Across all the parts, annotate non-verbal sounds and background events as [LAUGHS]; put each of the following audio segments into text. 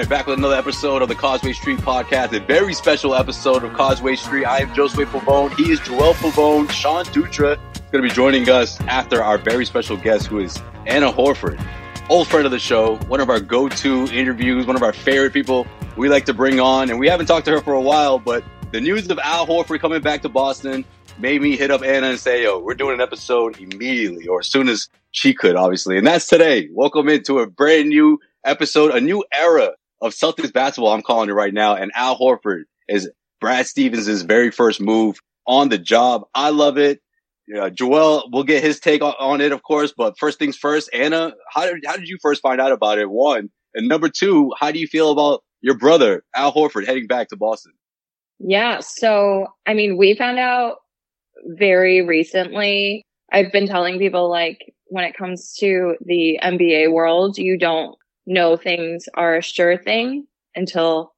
right, back with another episode of the Causeway Street Podcast, a very special episode of Causeway Street. I am Josue Pavone. He is Joel Pavone. Sean Dutra is going to be joining us after our very special guest, who is Anna Horford, old friend of the show, one of our go-to interviews, one of our favorite people we like to bring on. And we haven't talked to her for a while, but the news of Al Horford coming back to Boston made me hit up Anna and say, yo, we're doing an episode immediately or as soon as she could, obviously. And that's today. Welcome into a brand new episode, a new era of Celtics basketball. I'm calling it right now. And Al Horford is Brad Stevens' very first move on the job. I love it. Yeah, Joel will get his take on, on, it, of course. But first things first, Anna, how did, how did you first find out about it? One. And number two, how do you feel about your brother, Al Horford, heading back to Boston? Yeah. So, I mean, we found out very recently. I've been telling people like when it comes to the NBA world, you don't know things are a sure thing until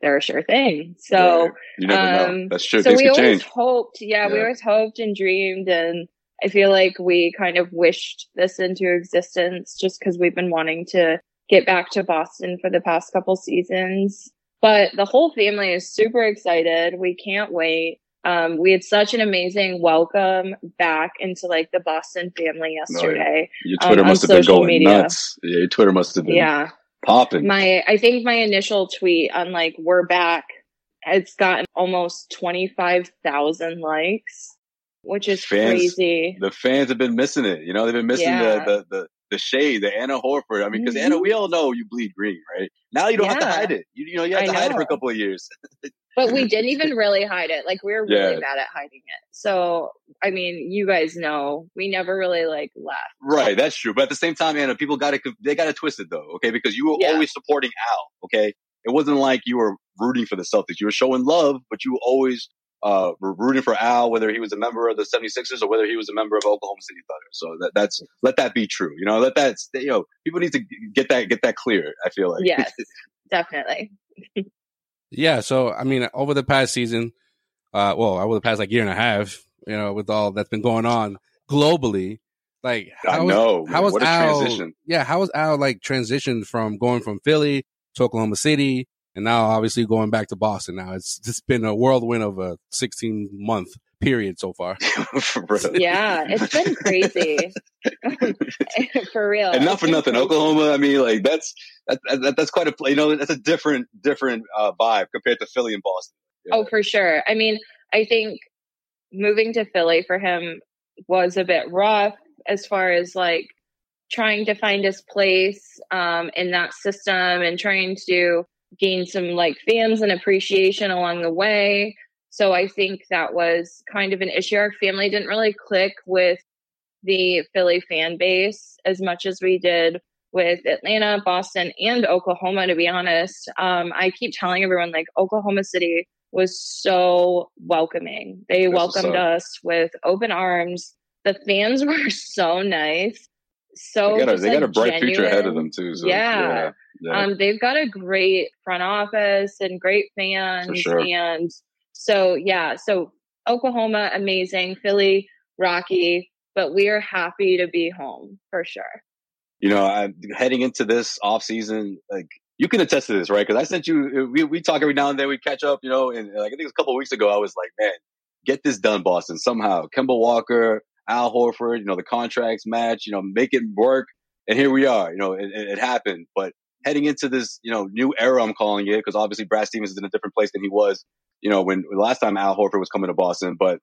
they're a sure thing. So yeah, um, that's true. So things we always change. hoped, yeah, yeah, we always hoped and dreamed, and I feel like we kind of wished this into existence just because we've been wanting to get back to Boston for the past couple seasons. But the whole family is super excited. We can't wait. Um, we had such an amazing welcome back into like the Boston family yesterday. Oh, yeah. Your Twitter um, must have been going media. nuts. Yeah, your Twitter must have been yeah. popping. My, I think my initial tweet on like we're back, it's gotten almost twenty five thousand likes, which is fans, crazy. The fans have been missing it. You know, they've been missing yeah. the, the the the shade, the Anna Horford. I mean, because mm-hmm. Anna, we all know you bleed green, right? Now you don't yeah. have to hide it. You, you know, you have to know. hide it for a couple of years. [LAUGHS] but we didn't even really hide it. Like we were really yeah. bad at hiding it. So I mean, you guys know we never really like left. Right, that's true. But at the same time, Anna, people got to they got it though, okay? Because you were yeah. always supporting Al, okay? It wasn't like you were rooting for the Celtics. You were showing love, but you were always uh, were rooting for Al, whether he was a member of the 76ers or whether he was a member of Oklahoma City Thunder. So that, that's let that be true. You know, let that you know people need to get that get that clear. I feel like yes, [LAUGHS] definitely. [LAUGHS] Yeah. So, I mean, over the past season, uh, well, over the past like year and a half, you know, with all that's been going on globally, like how I know was, how was Al? Transition. Yeah, how was Al like transitioned from going from Philly to Oklahoma City, and now obviously going back to Boston? Now it's just been a whirlwind of a 16 month period so far. [LAUGHS] yeah, it's been crazy [LAUGHS] [LAUGHS] for real. And not for nothing. Oklahoma. I mean, like that's that, that, that's quite a you know that's a different different uh, vibe compared to Philly and Boston. Yeah. Oh, for sure. I mean, I think moving to Philly for him was a bit rough as far as like trying to find his place um, in that system and trying to gain some like fans and appreciation along the way So I think that was kind of an issue. Our family didn't really click with the Philly fan base as much as we did with Atlanta, Boston, and Oklahoma, to be honest. Um, I keep telling everyone, like, Oklahoma City was so welcoming. They That's welcomed us with open arms. The fans [LAUGHS] were so nice. So they got a, they got a bright future ahead of them too. So, Yeah. yeah, yeah. Um, they've got a great front office and great fans. sure. And so, yeah, so Oklahoma, amazing. Philly, rocky, but we are happy to be home for sure. You know, I'm heading into this off season, like you can attest to this, right? Because I sent you, uh, we, we talk every now and then, we catch up, you know, and like I think it was a couple of weeks ago, I was like, man, get this done, Boston, somehow. Kemba Walker, Al Horford, you know, the contracts match, you know, make it work. And here we are, you know, it, it, happened. But heading into this, you know, new era, I'm calling it, because obviously Brad Stevens is in a different place than he was, you know, when, last time Al Horford was coming to Boston. But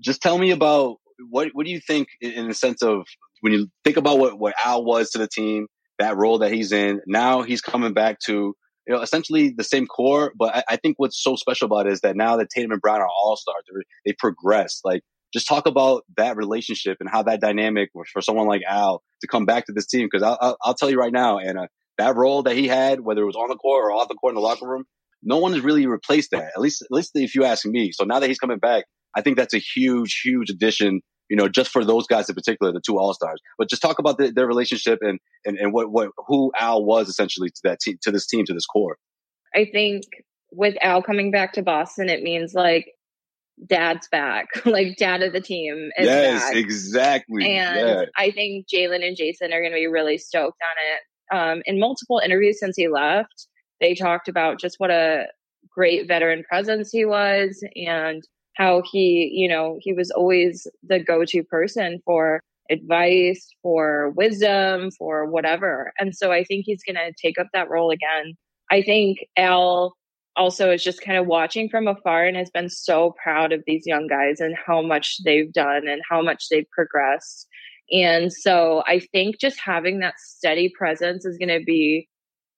just tell me about what what do you think in, in the sense of when you think about what, what Al was to the team, that role that he's in, now he's coming back to, you know, essentially the same core. But I, I think what's so special about it is that now that Tatum and Brown are all stars, they progress. Like, just talk about that relationship and how that dynamic was for someone like Al to come back to this team. Cause I'll, I'll, I'll tell you right now, Anna, that role that he had, whether it was on the court or off the court in the locker room, no one has really replaced that. At least, at least if you ask me. So now that he's coming back, I think that's a huge, huge addition you know, just for those guys in particular, the two All Stars. But just talk about the, their relationship and, and and what what who Al was essentially to that team, to this team, to this core. I think with Al coming back to Boston, it means like dad's back, [LAUGHS] like dad of the team is yes, back. exactly. And yeah. I think Jaylen and Jayson are going to be really stoked on it. Um, in multiple interviews since he left, they talked about just what a great veteran presence he was and how he, you know, he was always the go to person for advice, for wisdom, for whatever. And so I think he's going to take up that role again. I think Al also is just kind of watching from afar and has been so proud of these young guys and how much they've done and how much they've progressed. And so I think just having that steady presence is going to be,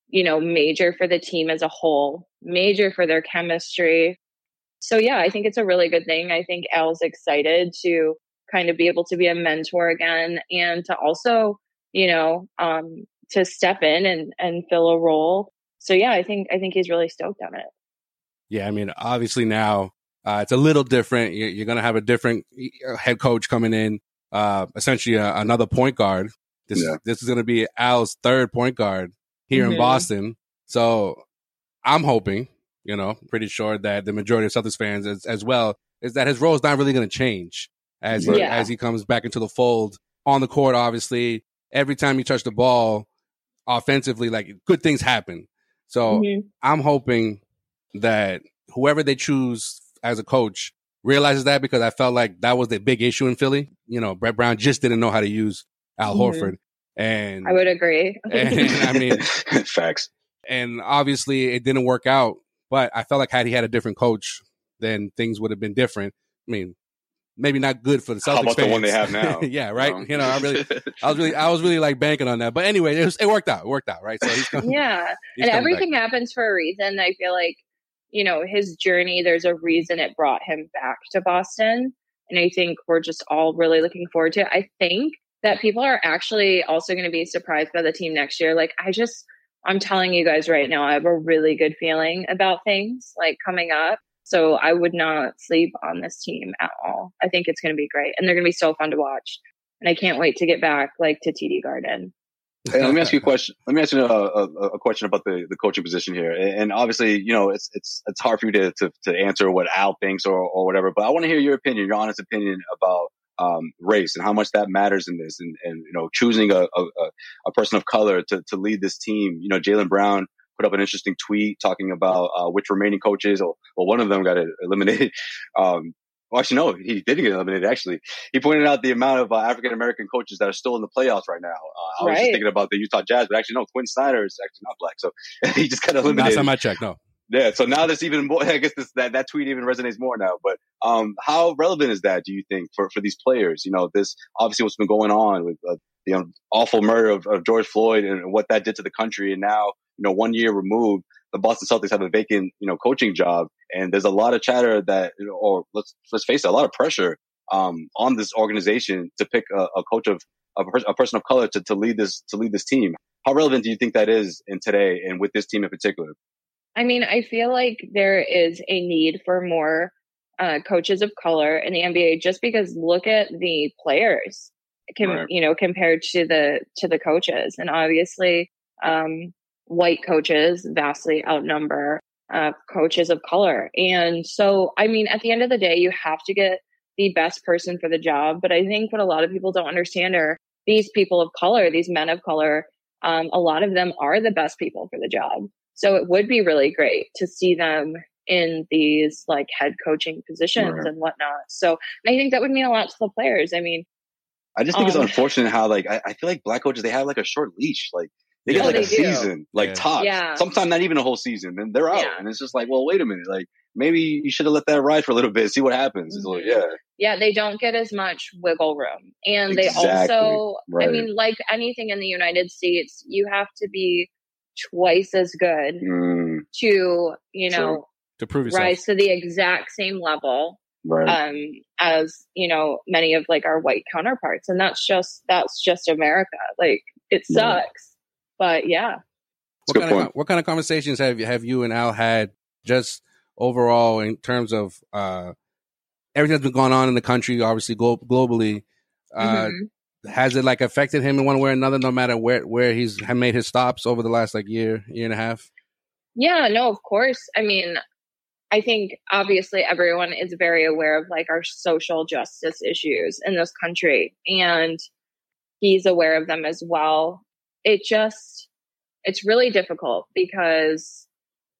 you know, major for the team as a whole, major for their chemistry. So yeah, I think it's a really good thing. I think Al's excited to kind of be able to be a mentor again and to also, you know, um, to step in and, and fill a role. So yeah, I think I think he's really stoked on it. Yeah, I mean, obviously now uh, it's a little different. You're, you're going to have a different uh, head coach coming in, uh, essentially uh, another point guard. This Yeah. this is going to be Al's third point guard here in Mhm. Boston. So I'm hoping, you know, pretty sure that the majority of Celtics fans as, as well is that his role is not really going to change as he, Yeah. as he comes back into the fold on the court. Obviously, every time you touch the ball offensively, like good things happen. So Mhm. I'm hoping that whoever they choose as a coach realizes that because I felt like that was the big issue in Philly. You know, Brett Brown just didn't know how to use Al Mhm. Horford. And I would agree. [LAUGHS] and, I mean, [LAUGHS] facts. and obviously it didn't work out, but I felt like had he had a different coach, then things would have been different. I mean, maybe not good for the Celtics How about the one they have now? [LAUGHS] yeah, right. You know, I really, I was really, I was really like banking on that. But anyway, it, was, it worked out. It worked out, right? So he's coming, yeah. he's and coming back. everything happens for a reason. I feel like, you know, his journey, there's a reason it brought him back to Boston. And I think we're just all really looking forward to it. I think that people are actually also going to be surprised by the team next year. Like, I just, I'm telling you guys right now, I have a really good feeling about things like coming up. So I would not sleep on this team at all. I think it's going to be great. And they're going to be so fun to watch. And I can't wait to get back like to TD Garden. Hey, let me ask you a question. Let me ask you a, a, a question about the, the coaching position here. And obviously, you know, it's it's it's hard for you to to, to answer what Al thinks or, or whatever. But I want to hear your opinion, your honest opinion about um, race and how much that matters in this, and, and you know, choosing a, a, a person of color to to lead this team. You know, Jaylen Brown put up an interesting tweet talking about uh, which remaining coaches, or well, one of them got [LAUGHS] eliminated. Um, well, actually, no, he didn't get eliminated. Actually, he pointed out the amount of uh, African American coaches that are still in the playoffs right now. Uh, I was just thinking about the Utah Jazz, but actually, no, Quin Snyder is actually not black, so [LAUGHS] he just got Last eliminated. time I checked, no. Yeah, so now there's even more. [LAUGHS] I guess this, that that tweet even resonates more now. But um, how relevant is that? Do you think for for these players? You know, this obviously what's been going on with uh, the awful murder of, of George Floyd and what that did to the country, and now you know one year removed. the Boston Celtics have a vacant, you know, coaching job, and there's a lot of chatter that, or let's let's face it, a lot of pressure um, on this organization to pick a, a coach of a, a, person of color to, to lead this to lead this team. How relevant do you think that is in today, and with this team in particular? I mean, I feel like there is a need for more uh, coaches of color in the NBA, just because look at the players, can, right. you know, compared to the to the coaches, and obviously, um, white coaches vastly outnumber uh, coaches of color. And so, I mean, at the end of the day, you have to get the best person for the job. But I think what a lot of people don't understand are these people of color, these men of color, um, a lot of them are the best people for the job. So it would be really great to see them in these like head coaching positions right. and whatnot. So I think that would mean a lot to the players. I mean, I just think um, it's unfortunate how like I, I, feel like black coaches they have like a short leash. Like they get like a do. season, like yeah. tops. Yeah. Sometimes not even a whole season, and they're out. Yeah. And it's just like, well, wait a minute, like maybe you should have let that ride for a little bit, see what happens. Mm-hmm. Like, yeah. Yeah, they don't get as much wiggle room. And exactly. they also right. I mean, like anything in the United States, you have to be twice as good mm. to, you know, to prove yourself. rise to the exact same level right. um, as you know many of like our white counterparts, and that's just that's just America. Like it sucks, but yeah. What kind, of, what kind of conversations have you, have you and Al had just overall in terms of uh, everything that's been going on in the country, obviously glo- globally? Uh, mm-hmm. Has it like affected him in one way or another, no matter where where he's made his stops over the last like year, year and a half? Yeah, no, of course. I mean, I think obviously everyone is very aware of like our social justice issues in this country, and he's aware of them as well it just it's really difficult because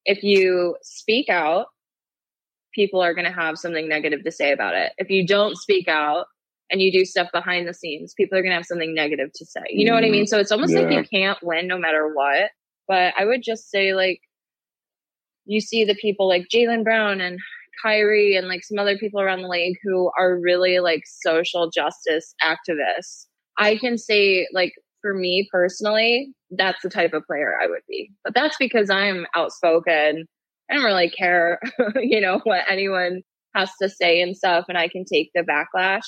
if you speak out people are going to have something negative to say about it if you don't speak out and you do stuff behind the scenes people are going to have something negative to say you know mm, what i mean mm-hmm. so it's almost yeah. like you can't win no matter what but i would just say like you see the people like Jaylen brown and kyrie and like some other people around the league who are really like social justice activists i can say like for me personally, that's the type of player I would be. But that's because I'm outspoken. I don't really care, [LAUGHS] you know, what anyone has to say and stuff, and I can take the backlash.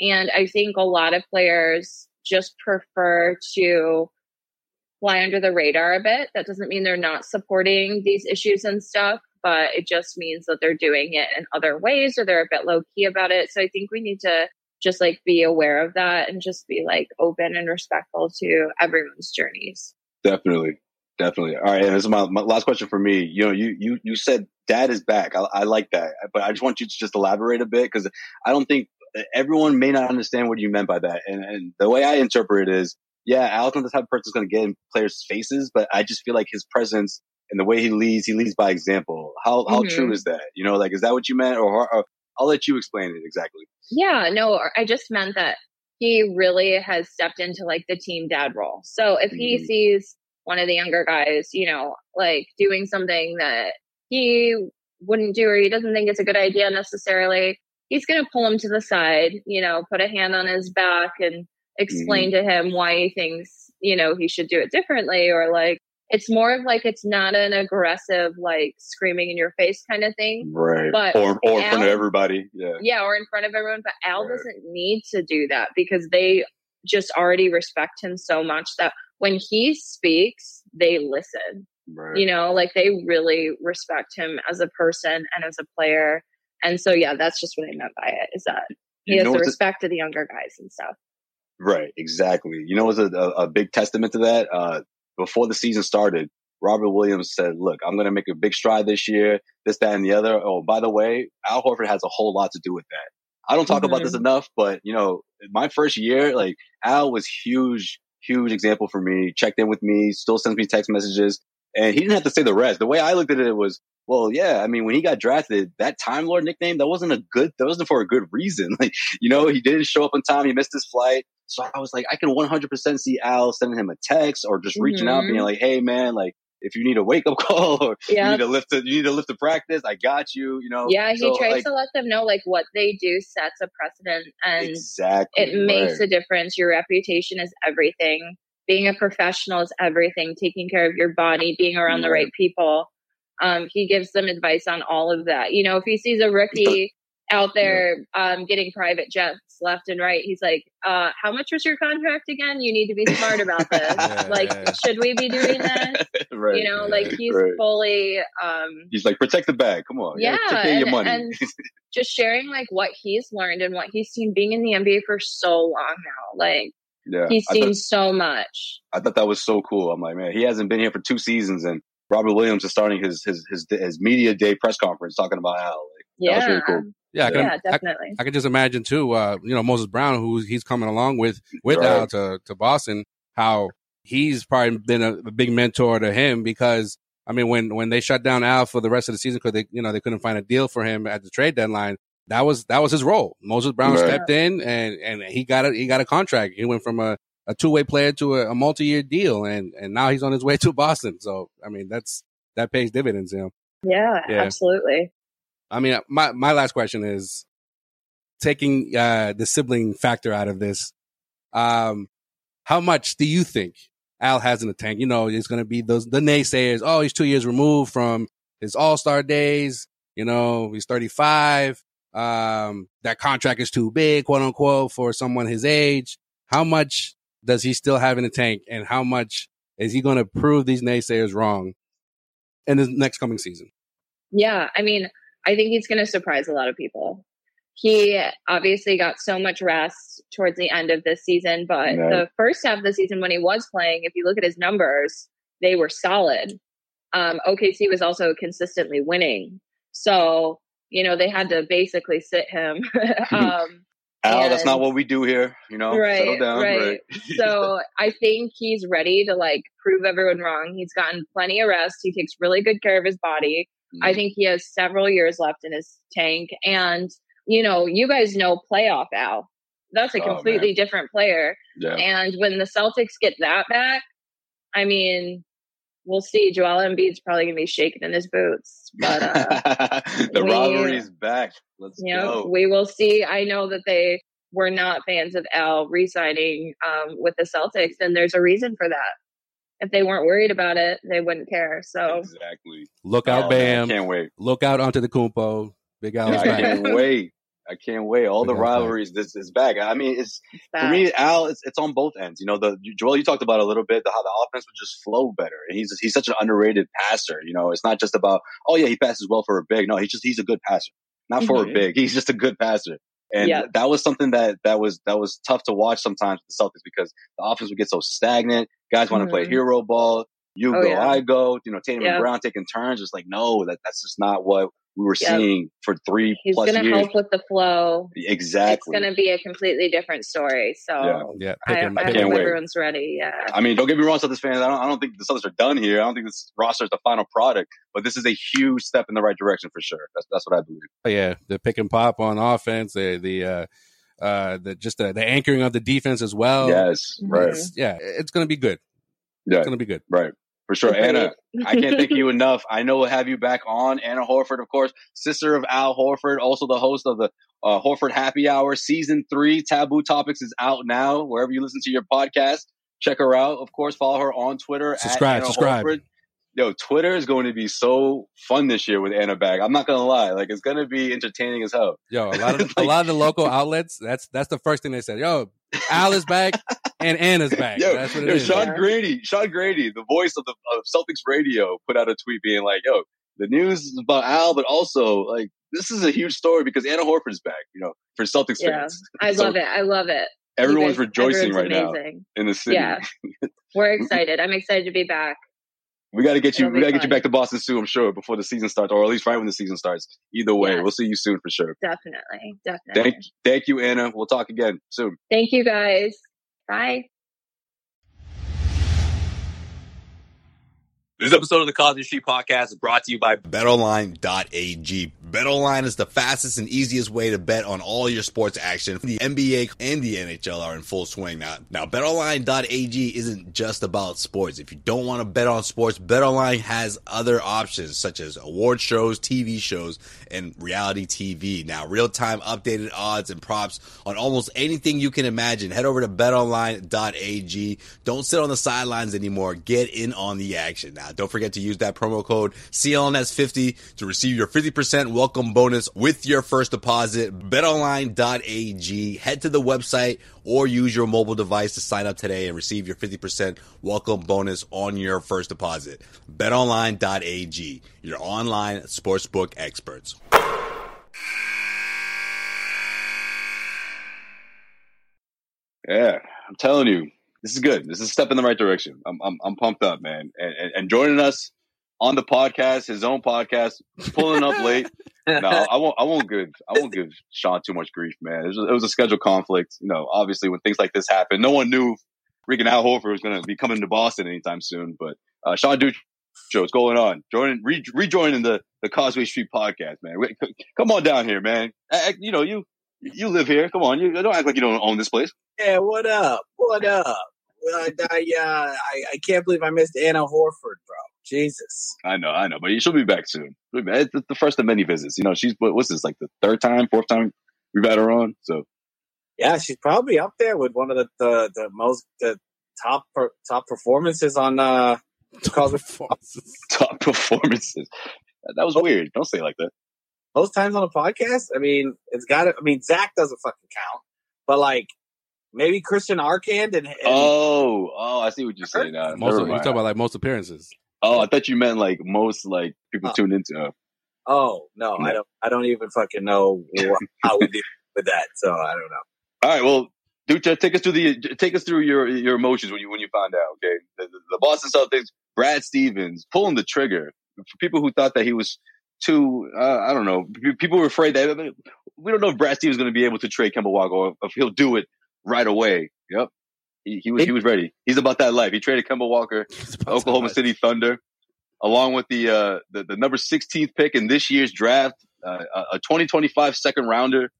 And I think a lot of players just prefer to fly under the radar a bit. That doesn't mean they're not supporting these issues and stuff, but it just means that they're doing it in other ways or they're a bit low key about it. So I think we need to just like be aware of that and just be like open and respectful to everyone's journeys. Definitely. Definitely. All right. And this is my, my last question for me. You know, you, you, you said dad is back. I, I like that, but I just want you to just elaborate a bit because I don't think everyone may not understand what you meant by that. And, and the way I interpret it is, yeah, Al's not the type of person going to get in players' faces, but I just feel like his presence and the way he leads, he leads by example. How how mm-hmm. true is that? You know, like is that what you meant, or, or I'll let you explain it exactly. Yeah, no, I just meant that he really has stepped into like the team dad role. So if he mm-hmm. sees one of the younger guys, you know, like doing something that he wouldn't do or he doesn't think it's a good idea necessarily, he's going to pull him to the side, you know, put a hand on his back and explain mm-hmm. to him why he thinks, you know, he should do it differently or like, it's more of like it's not an aggressive like screaming in your face kind of thing right but or, or Al, in front of everybody yeah yeah or in front of everyone but al right. doesn't need to do that because they just already respect him so much that when he speaks they listen right. you know like they really respect him as a person and as a player and so yeah that's just what i meant by it is that he you has the respect of the younger guys and stuff Right, exactly. You know, what's a, a, a big testament to that? Uh, before the season started, Robert Williams said, look, I'm going to make a big stride this year, this, that, and the other. Oh, by the way, Al Horford has a whole lot to do with that. I don't talk mm-hmm. about this mm-hmm. enough, but you know, my first year, like Al was huge, huge example for me, checked in with me, still sends me text messages. And he didn't have to say the rest. The way I looked at it was, well, yeah, I mean, when he got drafted, that Time Lord nickname, that wasn't a good, that wasn't for a good reason. [LAUGHS] Like, you know, he didn't show up on time. He missed his flight. So I was like, I can 100% see Al sending him a text or just reaching mm-hmm. out, being mm-hmm. like, Hey man, like, if you need a wake up [LAUGHS] call or yeah. you need to lift to, you need to lift the practice, I got you, you know? Yeah. He so, tries like, to let them know like what they do sets a precedent and exactly, it makes right. a difference. Your reputation is everything. Being a professional is everything. Taking care of your body, being around the right people Um, he gives them advice on all of that. You know, if he sees a rookie out there um, getting private jets left and right. He's like, uh, "How much was your contract again? You need to be smart about [LAUGHS] this. Yeah, like, yeah. should we be doing this? [LAUGHS] right. you know, like he's right. fully um, He's like, protect the bag. Come on. Yeah, of your money. and- just sharing like what he's learned and what he's seen being in the NBA for so long now. Like yeah. he's seen thought, so much. I thought that was so cool. I'm like, man, he hasn't been here for two seasons, and Robert Williams is starting his his his, his media day press conference talking about Al. Like, that was Yeah, really cool. Yeah, I can, yeah, I, definitely. I can just imagine too. Uh, you know, Moses Brown, who he's coming along with with Right. Al to to Boston, how he's probably been a, a big mentor to him because I mean, when when they shut down Al for the rest of the season because they you know they couldn't find a deal for him at the trade deadline, that was that was his role. Moses Brown Right. stepped in and and he got a he got a contract. He went from a, a two way player to a, a multi year deal, and and now he's on his way to Boston. So I mean, that's that pays dividends. You know. yeah, Yeah. absolutely. I mean, my my last question is taking uh, the sibling factor out of this. Um, how much do you think Al has in the tank? You know, it's going to be those the naysayers. Oh, he's two years removed from his All Star days. You know, he's thirty five. Um, that contract is too big, quote unquote, for someone his age. How much does he still have in the tank, and how much is he going to prove these naysayers wrong in the next coming season? Yeah, I mean, I think he's going to surprise a lot of people. He obviously got so much rest towards the end of this season, but Right. the first half of the season when he was playing, if you look at his numbers, they were solid. Um, OKC was also consistently winning. So, you know, they had to basically sit him. [LAUGHS] [LAUGHS] um, Al, that's not what we do here. You know, settle right, down. right. so [LAUGHS] I think he's ready to like prove everyone wrong. He's gotten plenty of rest. He takes really good care of his body. I think he has several years left in his tank. And, you know, you guys know playoff Al. That's a Oh, completely different player. yeah. And when the Celtics get that back, I mean, we'll see. Joel Embiid's probably going to be shaking in his boots. But, uh, [LAUGHS] the we- rivalry's back. Let's you know, go. we will see. I know that they were not fans of Al re-signing um, with the Celtics, and there's a reason for that. If they weren't worried about it, they wouldn't care. So exactly. Look out, Oh, man, Bam! Can't wait. Look out Antetokounmpo. Big Al Yeah, I can't wait. I can't wait. All the Big Al's rivalries. This is back. I mean, it's for me, Al. It's, it's on both ends. You know, the Joel. You talked about a little bit the, how the offense would just flow better, and he's he's such an underrated passer. You know, it's not just about oh yeah, he passes well for a big. No, he's just he's a good passer, not for Mhm. a big. He's just a good passer. And Yeah. that was something that that was that was tough to watch sometimes with the Celtics because the offense would get so stagnant. Guys want to play Mhm. hero ball. You Oh, go, yeah. I go. You know, Tatum Yeah. and Brown taking turns. It's like no, that that's just not what we were Yeah. seeing for three he's plus going to years. help with the flow. Exactly. It's going to be a completely different story. So Yeah. Yeah, I, picking, I can't hope wait. everyone's ready. Yeah. I mean, don't get me wrong, Celtics fans. I don't, I don't think the Celtics are done here. I don't think this roster is the final product, but this is a huge step in the right direction for sure. That's that's what I believe. yeah, the pick and pop on offense, the the uh, uh, the just the, the anchoring of the defense as well. yes, right, It's- yeah, it's gonna be good. yeah, It's gonna be good. right, for sure. Agreed. Anna, I can't thank you [LAUGHS] enough. I know we'll have you back on. Anna Horford, of course, sister of Al Horford, also the host of the uh, Horford Happy Hour. Season three, Taboo Topics is out now. Wherever you listen to your podcast, check her out. Of course, follow her on Twitter. Subscribe, subscribe. Horford. Yo, Twitter is going to be so fun this year with Anna back. I'm not gonna lie, like it's gonna be entertaining as hell. Yo, a lot of [LAUGHS] a Like- lot of the local outlets. That's that's the first thing they said. Yo, Al is back [LAUGHS] and Anna's back. Yo, that's what it yo, is. Sean Yeah. Grande, Sean Grande, the voice of the of Celtics radio, put out a tweet being like, "Yo, the news is about Al, but also like this is a huge story because Anna Horford's back. You know, for Celtics Yeah. fans, I So love it. I love it. Everyone's guys- rejoicing everyone's right now in the city. Yeah. We're [LAUGHS] excited. I'm excited to be back. We got to get you. It'll We got to get you back to Boston soon. I'm sure before the season starts, or at least right when the season starts. Either way, Yes. we'll see you soon for sure. Definitely. Definitely. Thank, thank you, Anna. We'll talk again soon. Thank you guys. Bye. This episode of the Causeway Street Podcast is brought to you by BetOnline.ag. BetOnline is the fastest and easiest way to bet on all your sports action. The NBA and the NHL are in full swing now. Now, BetOnline.ag isn't just about sports. If you don't want to bet on sports, BetOnline has other options such as award shows, TV shows, and reality TV. Now, real-time updated odds and props on almost anything you can imagine. Head over to BetOnline.ag. Don't sit on the sidelines anymore. Get in on the action. Now, now. Don't forget to use that promo code CLNS50 to receive your 50% welcome bonus with your first deposit. BetOnline.ag. Head to the website or use your mobile device to sign up today and receive your 50% welcome bonus on your first deposit. BetOnline.ag. Your online sportsbook experts. Yeah, I'm telling you, this is good. This is a step in the right direction. I'm I'm, I'm pumped up, man. And, and, and joining us on the podcast, his own podcast, pulling up late. [LAUGHS] no, I won't. I won't give. I won't give Sean too much grief, man. It was, it was a schedule conflict. You know, obviously when things like this happen, no one knew freaking Al Horford was going to be coming to Boston anytime soon. But uh, Sean Dutra, what's going on? Joining, re- rejoining the the Causeway Street podcast, man. Wait, come on down here, man. you know you you live here. Come on, you don't act like you don't own this place. Yeah, what up? What up? I, I, uh, I, I can't believe I missed Anna Horford, bro. Jesus. I know, I know, but she'll be back soon. It's the first of many visits. You know, she's what's this like the third time, fourth time we've had her on. So, yeah, she's probably up there with one of the the, the most the top top performances on uh performances. [LAUGHS] top performances. That was weird. Don't say it like that. Most times on a podcast, I mean, it's got to. I mean, Zach doesn't fucking count, but like maybe Christian Arcand and, and oh, oh, I see what you're saying now. Most of, you talking about like most appearances. Oh, I thought you meant like most like people tune into. Uh, oh no, no, I don't. I don't even fucking know how we deal with that. So I don't know. All right, well, Dutra, take us through the take us through your your emotions when you when you found out. Okay, the, the, the Boston Celtics, Brad Stevens pulling the trigger for people who thought that he was too. Uh, I don't know. People were afraid that we don't know if Brad Stevens is going to be able to trade Kemba Walker or if he'll do it right away. Yep. He, he was he was ready. He's about that life. He traded Kemba Walker, [LAUGHS] Oklahoma City Thunder, along with the uh, the, the number 16th pick in this year's draft, uh, a 2025 second rounder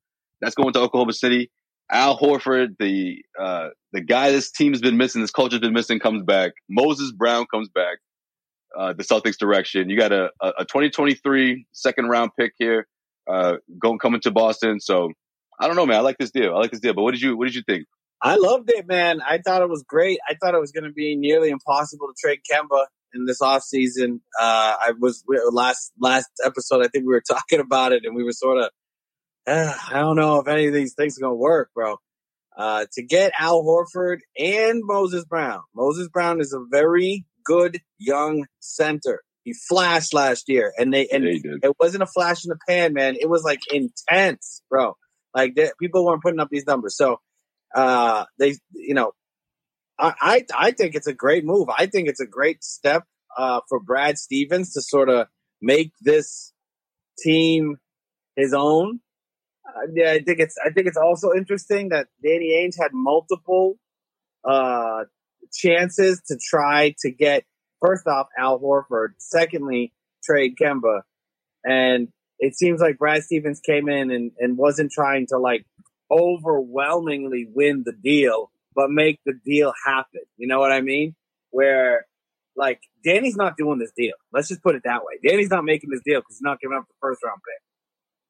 that's going to Oklahoma City. Al Horford, the uh, the guy this team's been missing, this culture's been missing, comes back. Moses Brown comes back. Uh, the Celtics direction. You got a, a 2023 second round pick here, uh, going coming to Boston. So I don't know, man. I like this deal. I like this deal. But what did you what did you think? I loved it, man. I thought it was great. I thought it was going to be nearly impossible to trade Kemba in this offseason. Uh, I was last last episode. I think we were [LAUGHS] talking about it, and we were sort of, [SIGHS] uh, I don't know if any of these things are going to work, bro. Uh, to get Al Horford and Moses Brown. Moses Brown is a very good young center. He flashed last year, and they and they it wasn't a flash in the pan, man. It was like intense, bro. Like they, people weren't putting up these numbers, so uh, they, you know, I, I, I think it's a great move. I think it's a great step uh, for Brad Stevens to sort of make this team his own. Uh, yeah, I think it's I think it's also interesting that Danny Ainge had multiple uh, chances to try to get first off Al Horford, secondly trade Kemba, and it seems like Brad Stevens came in and, and wasn't trying to like overwhelmingly win the deal, but make the deal happen. You know what I mean? Where like Danny's not doing this deal. Let's just put it that way. Danny's not making this deal because he's not giving up the first round pick.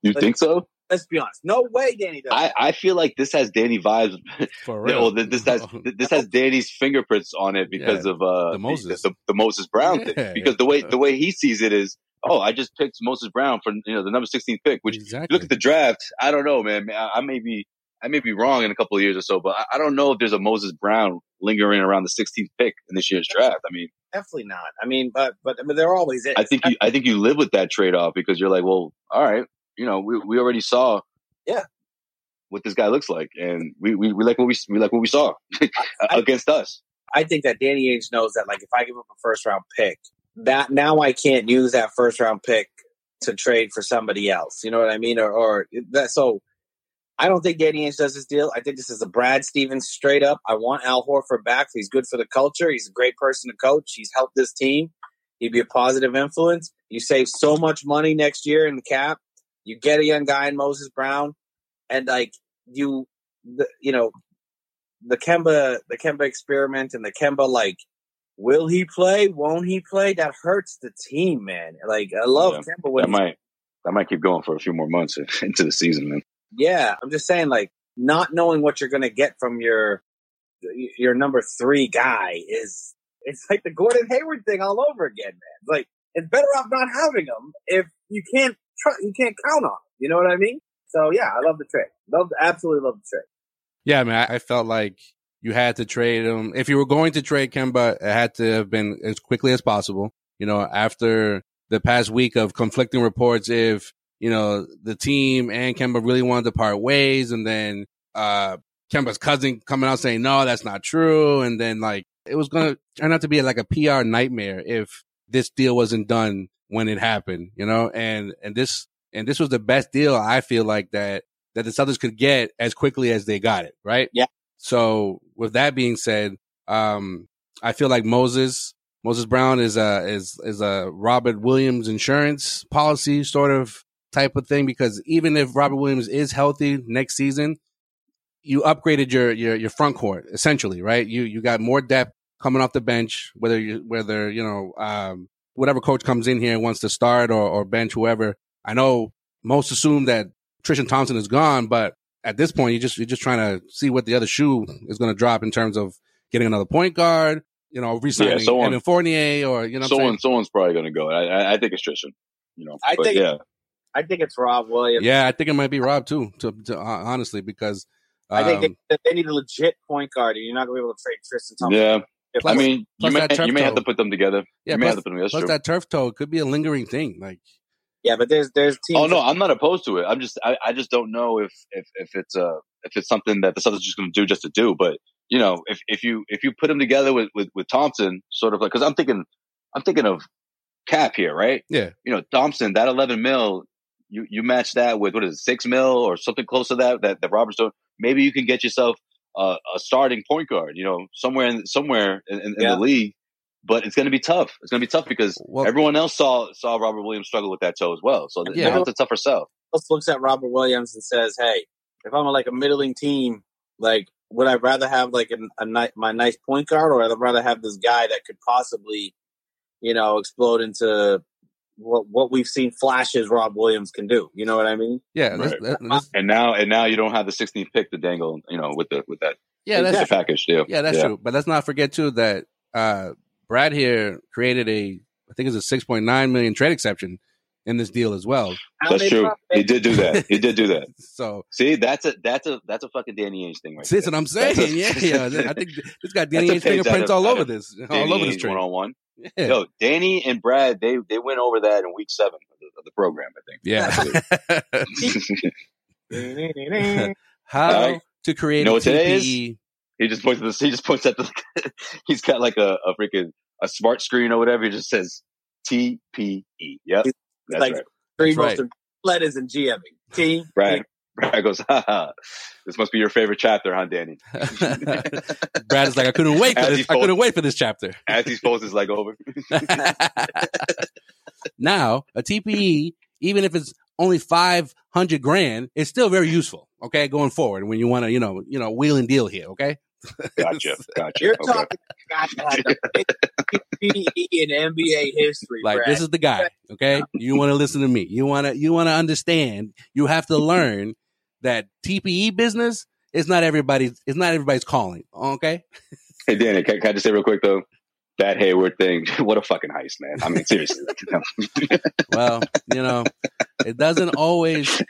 You let's, think so? Let's be honest. No way, Danny does. I, I feel like this has Danny vibes. [LAUGHS] For real. this has this has Danny's fingerprints on it because yeah. of uh the Moses the, the, the Moses Brown yeah. thing. Because the way the way he sees it is oh, I just picked Moses Brown for you know the number 16 pick. Which exactly. look at the draft. I don't know, man. I, I, may be I may be wrong in a couple of years or so, but I, I, don't know if there's a Moses Brown lingering around the 16th pick in this year's draft. I mean, definitely not. I mean, but but, but there always is. I think you I think you live with that trade off because you're like, well, all right, you know, we we already saw. Yeah. What this guy looks like, and we, we, we like what we we like what we saw [LAUGHS] against us. I think that Danny Ainge knows that, like, if I give up a first round pick, that now I can't use that first round pick to trade for somebody else. You know what I mean? Or, or that. So I don't think Danny Ainge does this deal. I think this is a Brad Stevens straight up. I want Al Horford back. He's good for the culture. He's a great person to coach. He's helped this team. He'd be a positive influence. You save so much money next year in the cap. You get a young guy in Moses Brown, and like you, the, you know, the Kemba, the Kemba experiment and the Kemba like Will he play? Won't he play? That hurts the team, man. Like I love yeah, Kemba. When that might that might keep going for a few more months [LAUGHS] into the season, man. Yeah, I'm just saying, like not knowing what you're going to get from your your number three guy is It's like the Gordon Hayward thing all over again, man. Like it's better off not having him if you can't tr- you can't count on him. You know what I mean? So yeah, I love the trade. Love, absolutely love the trade. Yeah, man, I felt like you had to trade him. If you were going to trade Kemba, it had to have been as quickly as possible. You know, after the past week of conflicting reports, if, you know, the team and Kemba really wanted to part ways and then, uh, Kemba's cousin coming out saying, no, that's not true. And then like, it was going to turn out to be like a PR nightmare if this deal wasn't done when it happened, you know, and, and this, and this was the best deal I feel like that, that the Celtics could get as quickly as they got it, right? Yeah. So with that being said, um, I feel like Moses, Moses Brown is a, is, is a Robert Williams insurance policy sort of type of thing because even if Robert Williams is healthy next season, you upgraded your, your, your front court essentially, right? You, you got more depth coming off the bench, whether you, whether, you know, um, whatever coach comes in here and wants to start or, or bench whoever. I know most assume that Tristan Thompson is gone, but at this point, you just, you're just trying to see what the other shoe is going to drop in terms of getting another point guard, you know, resigning Yeah, someone- Evan Fournier or, you know, what I'm saying? someone, someone's probably going to go. I, I, I think it's Tristan. You know, I but think- yeah, I think it's Rob Williams. Yeah, I think it might be Rob too, to, to uh, honestly, because, I think um, they, they need a legit point guard, and you're not going to be able to trade Tristan Thompson. yeah. If- I mean, you may, you may have to put them together. yeah, you may plus, have to put them. That's plus true. that turf toe could be a lingering thing. Like, yeah, but there's there's teams. Oh no, I'm not opposed to it. I'm just, I, I just don't know if, if, if it's, uh, if it's something that the Celtics are just going to do just to do. But you know, if, if you, if you put them together with, with, with Thompson, sort of like, because I'm thinking, I'm thinking of Cap here, right? yeah, You know, Thompson, that 11 mil, you, you match that with what is it, six mil or something close to that, that, that Robert's doing. Maybe you can get yourself uh, a starting point guard, you know, somewhere in, somewhere in, in, in Yeah. the league. But it's going to be tough. It's going to be tough because Well- everyone else saw saw Robert Williams struggle with that toe as well. So Yeah. yeah. it's a tougher sell. else looks at Robert Williams and says, "Hey, if I'm like a middling team, like would I rather have like a, a ni- my nice point guard, or I'd rather have this guy that could possibly, you know, explode into what what we've seen flashes Rob Williams can do. You know what I mean? yeah, Right. let's- let- And now and now you don't have the 16th pick to dangle, you know, with the with that yeah, that's the package deal. Yeah, that's true. But let's not forget too that uh, Brad here created a, I think it's a six point nine million trade exception in this deal as well. That's true. pro- He did do that. He did do that. [LAUGHS] So See, that's a that's a that's a fucking Danny Ainge thing, right? see, that's what I'm saying. That's Yeah, yeah. [LAUGHS] I think this got Danny Ainge That's a page fingerprints all over of this, all Danny over this trade. one on one. Yeah, Yo, Danny and Brad, they they went over that in week seven of the, of the program, I think. yeah. [LAUGHS] How All right. to create You know a what? TPE? He just points at the he just points at the [LAUGHS] he's got like a, a freaking a smart screen or whatever. He just says T P E. Yep, that's like right. three That's most right. letters in GMing. T. Brad Brad goes, ha ha. This must be your favorite chapter, huh, Danny? [LAUGHS] [LAUGHS] Brad is like, I couldn't wait for As he this. I couldn't wait for this chapter. As he folds his leg over. now, a TPE, even if it's only 500 grand, it's still very useful. Okay. Going forward when you want to, you know, you know, wheel and deal here. Okay. Gotcha, gotcha. You're okay. talking guy that the biggest PE in NBA history, Like Brad. this is the guy. Okay. You want to listen to me. You want to, you want to understand. You have to learn that TPE business is not everybody's, it's not everybody's calling. Okay. Hey, Danny, can, can I just say real quick though? That Hayward thing, [LAUGHS] what a fucking heist, man. I mean, seriously. [LAUGHS] [LAUGHS] Well, you know, it doesn't always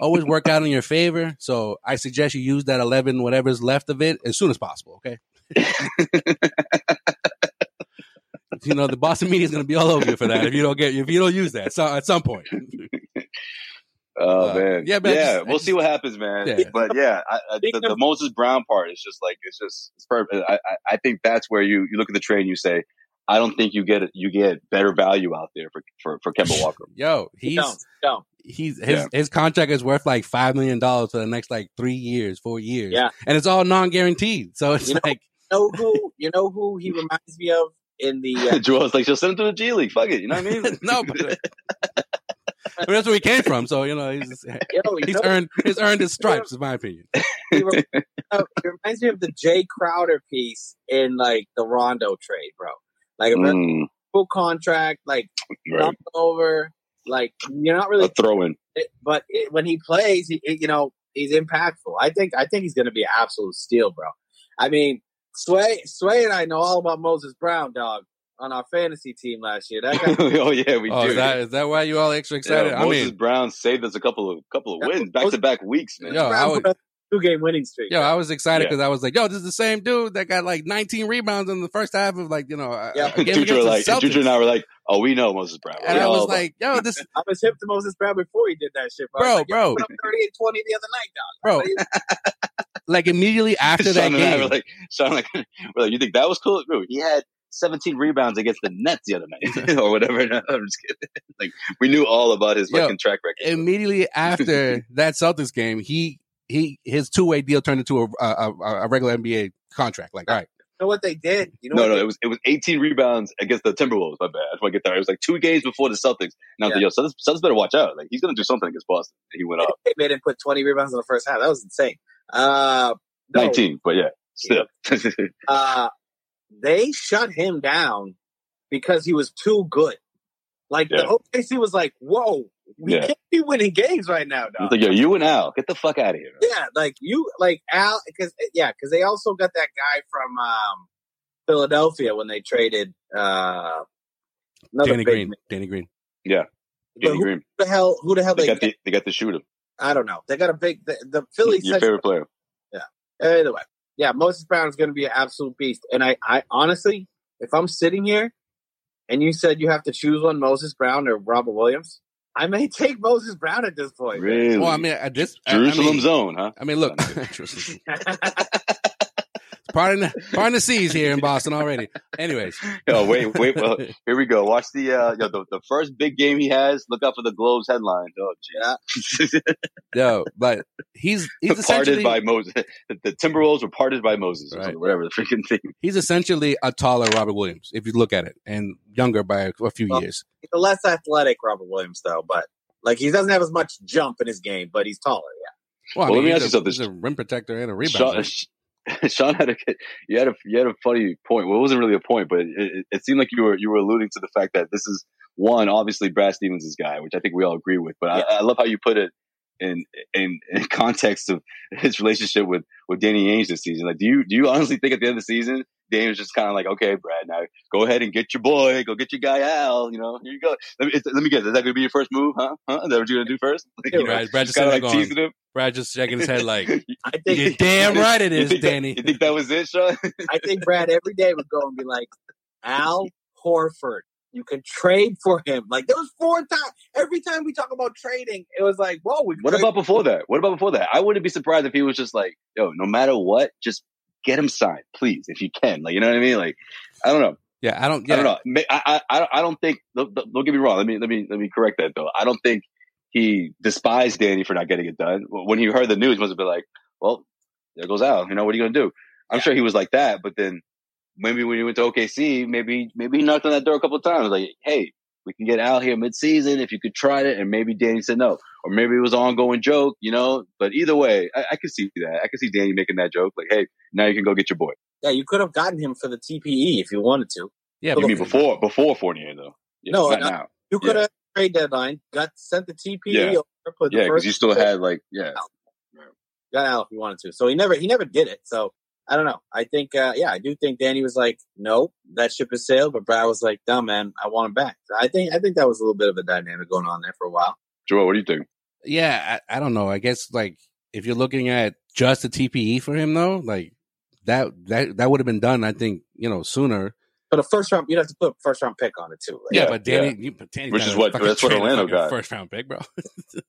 always work out in your favor. So I suggest you use that eleven, whatever's left of it, as soon as possible. Okay. [LAUGHS] you know, the Boston media is going to be all over you for that if you don't get if you don't use that. So at some point, [LAUGHS] Oh Uh, man, yeah, yeah, but I just- we'll just- see what happens, man. Yeah. But yeah, I, I, the, the Moses Brown part is just like it's just it's perfect. I, I, I think that's where you you look at the trade and you say, I don't think you get you get better value out there for for, for Kemba [LAUGHS] Walker. yo, he's don't, don't. he's his Yeah. his contract is worth like five million dollars for the next like three years, four years. Yeah. and it's all non guaranteed. So it's You know- like You know who? You know who he reminds me of in the uh, [LAUGHS] Joel's like, just send him to the G League. Fuck it, you know what I mean? [LAUGHS] no, but I mean, that's where he came from. So you know, he's yo, he's know, earned he's earned his stripes, in my opinion. he re- uh, it reminds me of the Jae Crowder piece in like the Rondo trade, bro. Like a Mm, full contract, like right. over, like you're not really A throw in. it, but it, when he plays, he, it- you know, he's impactful. I think I think he's going to be an absolute steal, bro. I mean, Sway, Sway, and I know all about Moses Brown, dog, on our fantasy team last year. That guy, [LAUGHS] oh yeah, we Oh, do. is that is that why you all extra Yeah, excited? I Moses mean, Brown saved us a couple of couple of wins, back to back weeks, man. Yo, I would- put up a two game winning streak. yo, I was excited Yeah. because I was like, yo, this is the same dude that got like 19 rebounds in the first half of like you know, uh, Yeah. a game against like Celtics. And I were like, oh, we know Moses Brown. We and I was like, yo, [LAUGHS] this I was hip to Moses Brown before he did that shit, bro. I Bro, was like, bro. put up 30 and 20 the other night, dog. bro, like [LAUGHS] immediately after that Sean and I game, were like, Sean, like, [LAUGHS] we're like, you think that was cool? Bro, he had 17 rebounds against the Nets the other night, or whatever. No, I'm just kidding. Like, we knew all about his Yo, fucking track record. immediately after that Celtics game, he he his two way deal turned into a, a a a regular NBA contract. Like, all right, You know what they did? You know no, no, they- it was it was 18 rebounds against the Timberwolves. My bad. I just want to get there. It was like two games before the Celtics. And I was like, yo, Suns, Suns better watch out. Like, he's gonna do something against Boston. And he went up they made him put 20 rebounds in the first half. That was insane. Uh, no, 19, but yeah, still. uh, they shut him down because he was too good. Like Yeah. the OKC was like, "Whoa, we Yeah. can't be winning games right now, He's dog." like, yo, you and Al, get the fuck out of here. yeah, like you, like Al, because yeah, because they also got that guy from um, Philadelphia when they traded uh, another Danny big Green, man. Danny Green. But Danny who Green. the hell? Who the hell They they? got the they got the shooter. I don't know. They got a big the, the Philly. Your favorite player. Yeah. Either way, yeah, Moses Brown is going to be an absolute beast. And I, I honestly, if I'm sitting here and you said you have to choose one, Moses Brown or Robert Williams, I may take Moses Brown at this point. Really? Well, I mean, at this I- I Jerusalem mean- zone, huh? I mean, look, [LAUGHS] [LAUGHS] Pardon the, the seas here in Boston already. Anyways, Yo, wait, wait. Well, here we go. Watch the uh, yo, the, the first big game he has. Look out for the Globes headline. Oh, geez. yo, but he's he's [LAUGHS] parted by Moses. The, the Timberwolves were parted by Moses, or Right. something, whatever the freaking thing. he's essentially a taller Robert Williams if you look at it, and younger by a few Well, years. He's a less athletic Robert Williams, though, but like he doesn't have as much jump in his game, but he's taller. Yeah. Well, I Well, let me ask you something. He's a rim protector and a Sean, rebound. [LAUGHS] Sean had a you had a you had a funny point. Well, it wasn't really a point, but it, it, seemed like you were you were alluding to the fact that this is one obviously Brad Stevens' guy, which I think we all agree with. But I, I love how you put it in in in [LAUGHS] context of his relationship with with Danny Ainge this season. Like, do you do you honestly think at the end of the season? Danny was just kind of like, okay, Brad, now go ahead and get your boy, go get your guy Al. You know, here you go. Let me, it's- let me guess, is that going to be your first move, huh? Huh? Is that what you're going to do first? [LAUGHS] Like, you know, Brad, Brad just kind of like going, teasing him. Brad just shaking his head like, [LAUGHS] I "You're damn right it is, You is, think that- Danny." you think that was it, Sean? I think Brad every day would go and be like, Al Horford. You can trade for him. Like there was four times. Every time we talk about trading, it was like, whoa, we. What about before that? What about before that? I wouldn't be surprised if he was just like, yo, no matter what, just get him signed, please, if you can. Like, you know what I mean? Like, I don't know. Yeah, I don't. I don't know. I, I, I don't- think. Don't, don't don't get me wrong. Let me let me let me correct that though. I don't think he despised Danny for not getting it done. When he heard the news, he must have been like, "Well, there goes Al. You know what are you gonna do?" I'm sure he was like that. But then maybe when he went to OKC, maybe maybe he knocked on that door a couple of times, like, "Hey, we can get Al here mid-season if you could try it." And maybe Danny said no, or maybe it was an ongoing joke, you know. But either way, I, I could see that. I could see Danny making that joke, like, "Hey, now you can go get your boy." Yeah, you could have gotten him for the TPE if you wanted to. yeah. You but- mean before before Fournier though? Yeah, No, not not- now. You could Yeah. have trade deadline, got sent the TPE Yeah. over, put the Yeah, because you still had like yeah. got out if you wanted to. So he never he never did it. So I don't know. I think uh yeah, I do think Danny was like, Nope, that ship has sailed, but Brad was like, "Dumb man, I want him back. So I think I think that was a little bit of a dynamic going on there for a while. Joel, what do you think? yeah, I, I don't know. I guess like if you're looking at just a TPE for him though, like that that that would have been done. I think you know sooner. But a first round you'd have to put a first round pick on it too. Like, Yeah, Yeah, but Danny, you, but Danny's Which is what- that's what trade Orlando got. First round pick, bro.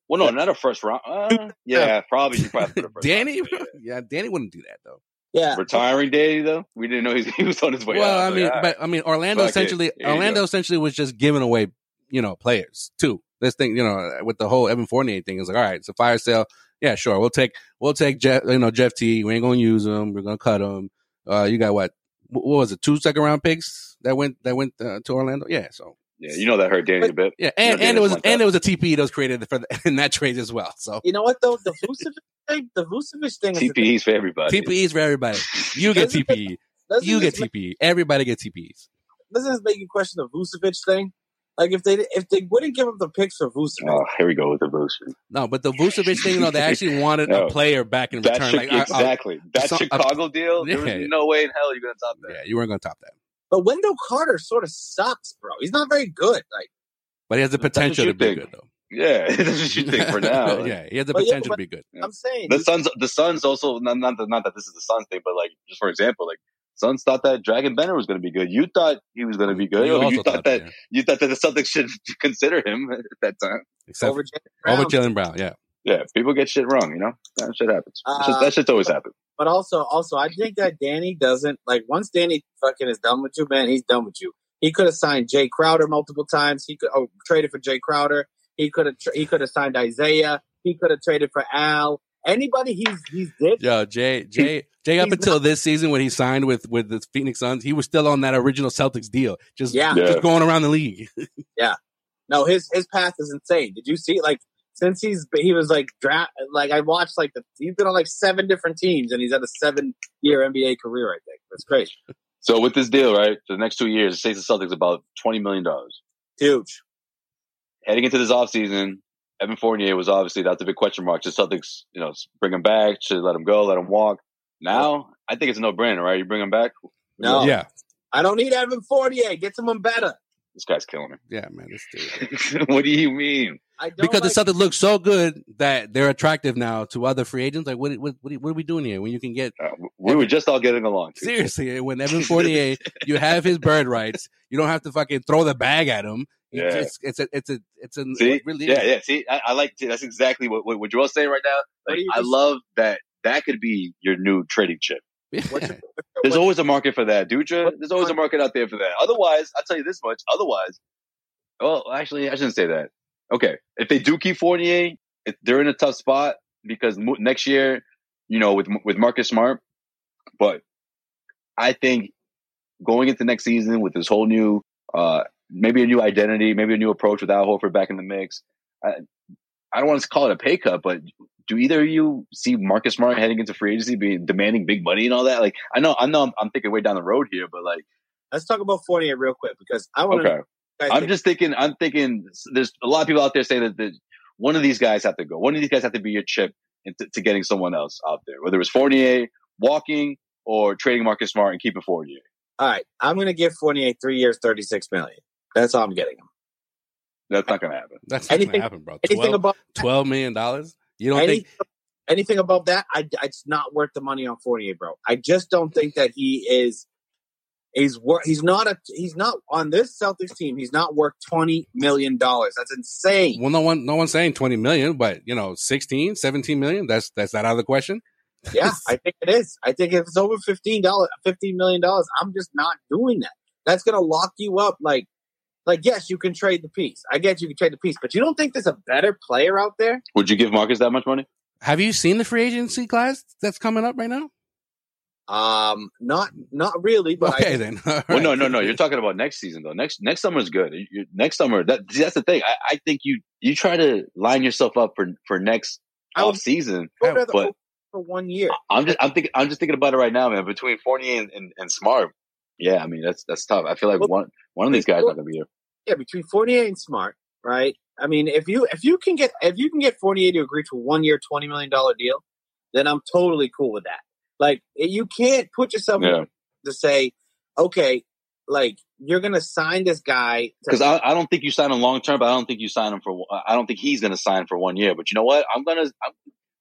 Well, no, not a first round. Uh, [LAUGHS] yeah, probably. You probably put a first Danny, round bro. pick, [LAUGHS] Yeah, Danny wouldn't do that though. Yeah. Retiring day though. We didn't know he, [LAUGHS] he was on his way well, out. I mean, right. but I mean, Orlando essentially, Orlando essentially was just giving away, you know, players too. This thing, you know, with the whole Evan Fournier thing, is like, all right, it's a fire sale. Yeah, sure, we'll take, we'll take Jeff, you know, Jeff T. We ain't gonna use him. We're gonna cut him. Uh, you got what? What was it? Two second round picks that went that went uh, to Orlando. Yeah, so yeah, you know that hurt Danny a bit. yeah, and, Yeah, and it was and like it was a TPE that was created for the, [LAUGHS] in that trade as well. So You know what though? The Vucevic thing the Vucevic thing is the thing. TPEs for everybody. TPEs for everybody. You get TPE. [LAUGHS] You get make- TPE. Everybody get TPEs. Doesn't this make you question the Vucevic thing? Like if they if they wouldn't give up the picks for Vucevic, Oh, here we go with the Vucevic. No, but the Vucevic thing, you know, they actually [LAUGHS] wanted No. a player back in return. Chi- Like, I- I- exactly. that some- Chicago deal, there was no way in hell you're going to top that. yeah, you weren't going to top that. But Wendell Carter sort of sucks, bro. He's not very good. Like, But he has the potential you to be think. good, though. Yeah, [LAUGHS] that's what you think for [LAUGHS] now. yeah, he has the But potential but- to be good. I'm saying, The you- Suns, the Suns also not not that, not that this is the Suns thing, but like just for example, like Suns thought that Dragan Bender was going to be good. You thought he was going to be good. You You, also thought, that yeah. you thought that the Celtics should [LAUGHS] consider him at that time. Except over over, Jaylen Brown. Jaylen Brown, yeah. Yeah, people get shit wrong. You know that shit happens. that, shit, Uh, that shit's always happened. But also, also, I think that Danny doesn't like once Danny fucking is done with you, man. He's done with you. He could have signed Jae Crowder multiple times. He could oh, traded for Jae Crowder. He could have tra- he could have signed Isaiah. He could have traded for Al. Anybody he's he's did. Yo, Jay, Jay, Jay. Up he's until this season, when he signed with with the Phoenix Suns, he was still on that original Celtics deal, just Yeah. Yeah. just going around the league. [LAUGHS] Yeah. No, his his path is insane. Did you see like since he's he was like draft like I watched like the he's been on like seven different teams and he's had a seven year NBA career. I think that's great, [LAUGHS] So with this deal, right, for the next two years, it saves the Celtics about twenty million dollars. huge. Heading into this offseason, Evan Fournier was obviously that's a big question mark. Should Celtics, you know, bring him back? Should let him go? Let him walk? Now, I think it's a no brainer, right? You bring him back. No, Yeah, I don't need Evan Fournier. Get someone better. This guy's killing me. yeah, man. This dude. [LAUGHS] what do you mean? I don't Because like, the Celtics look so good that they're attractive now to other free agents. Like, what, what, what, what are we doing here? When you can get Uh, we were just all getting along. too. seriously, when Evan [LAUGHS] Fournier, you have his bird rights. You don't have to fucking throw the bag at him. You Yeah. just, it's a, it's a, it's a. See, it really yeah, is. yeah. See, I, I like see, that's exactly what what, what Joel's saying right now. Like, I just- love that. That could be your new trading chip. What's your, Yeah. what's [LAUGHS] There's always a market for that, Dutra. There's always a market out there for that. Otherwise, I'll tell you this much. Otherwise, well, actually, I shouldn't say that. Okay, if they do keep Fournier, if they're in a tough spot because next year, you know, with with Marcus Smart, but I think going into next season with this whole new, uh, maybe a new identity, maybe a new approach with Al Horford back in the mix. I, I don't want to call it a pay cut, but do either of you see Marcus Smart heading into free agency, being demanding big money and all that? Like, I know, I know, I'm, I'm thinking way down the road here, but like, let's talk about Fournier real quick because I want to. okay, I'm just thinking, I'm thinking, there's a lot of people out there saying that, that one of these guys have to go. One of these guys have to be your chip into to getting someone else out there, whether it's Fournier walking or trading Marcus Smart and keeping Fournier. All right, I'm going to give Fournier three years, thirty six million. That's all I'm getting him. That's not going to happen. That's not gonna happen, bro. Anything 12, above 12 million dollars. You don't any, think? anything above that, I, it's not worth the money on Fournier, bro. I just don't think that he is. He's wor- He's not a. He's not on this Celtics team. He's not worth twenty million dollars. That's insane. Well, no one, no one's saying 20 million, but you know, 16, 17 million. That's that's not out of the question. Yeah, [LAUGHS] I think it is. I think if it's over fifteen dollars, fifteen million dollars, I'm just not doing that. That's gonna lock you up. Like, like yes, you can trade the piece. I get you can trade the piece, but you don't think there's a better player out there? Would you give Marcus that much money? Have you seen the free agency class that's coming up right now? Um, not not really. But Okay, I, then. [LAUGHS] All Well, no, right. no, no. You're talking about next season though. Next next summer is good. You, next summer, that see, that's the thing. I, I think you you try to line yourself up for for next off season. go to the but- for one year. I'm just I'm thinking I'm just thinking about it right now, man. Between Fournier and, and, and Smart, yeah, I mean that's that's tough. I feel like Well, one one of these guys not gonna be here. Yeah, between Fournier and Smart, right? I mean, if you if you can get if you can get Fournier to agree to a one year, twenty million dollar deal, then I'm totally cool with that. Like, eh, you can't put yourself Yeah. to say, okay, like you're gonna sign this guy to- Because I, I don't think you sign him long term, but I don't think you sign him for. Uh, I don't think he's gonna sign for one year. But you know what? I'm gonna I'm,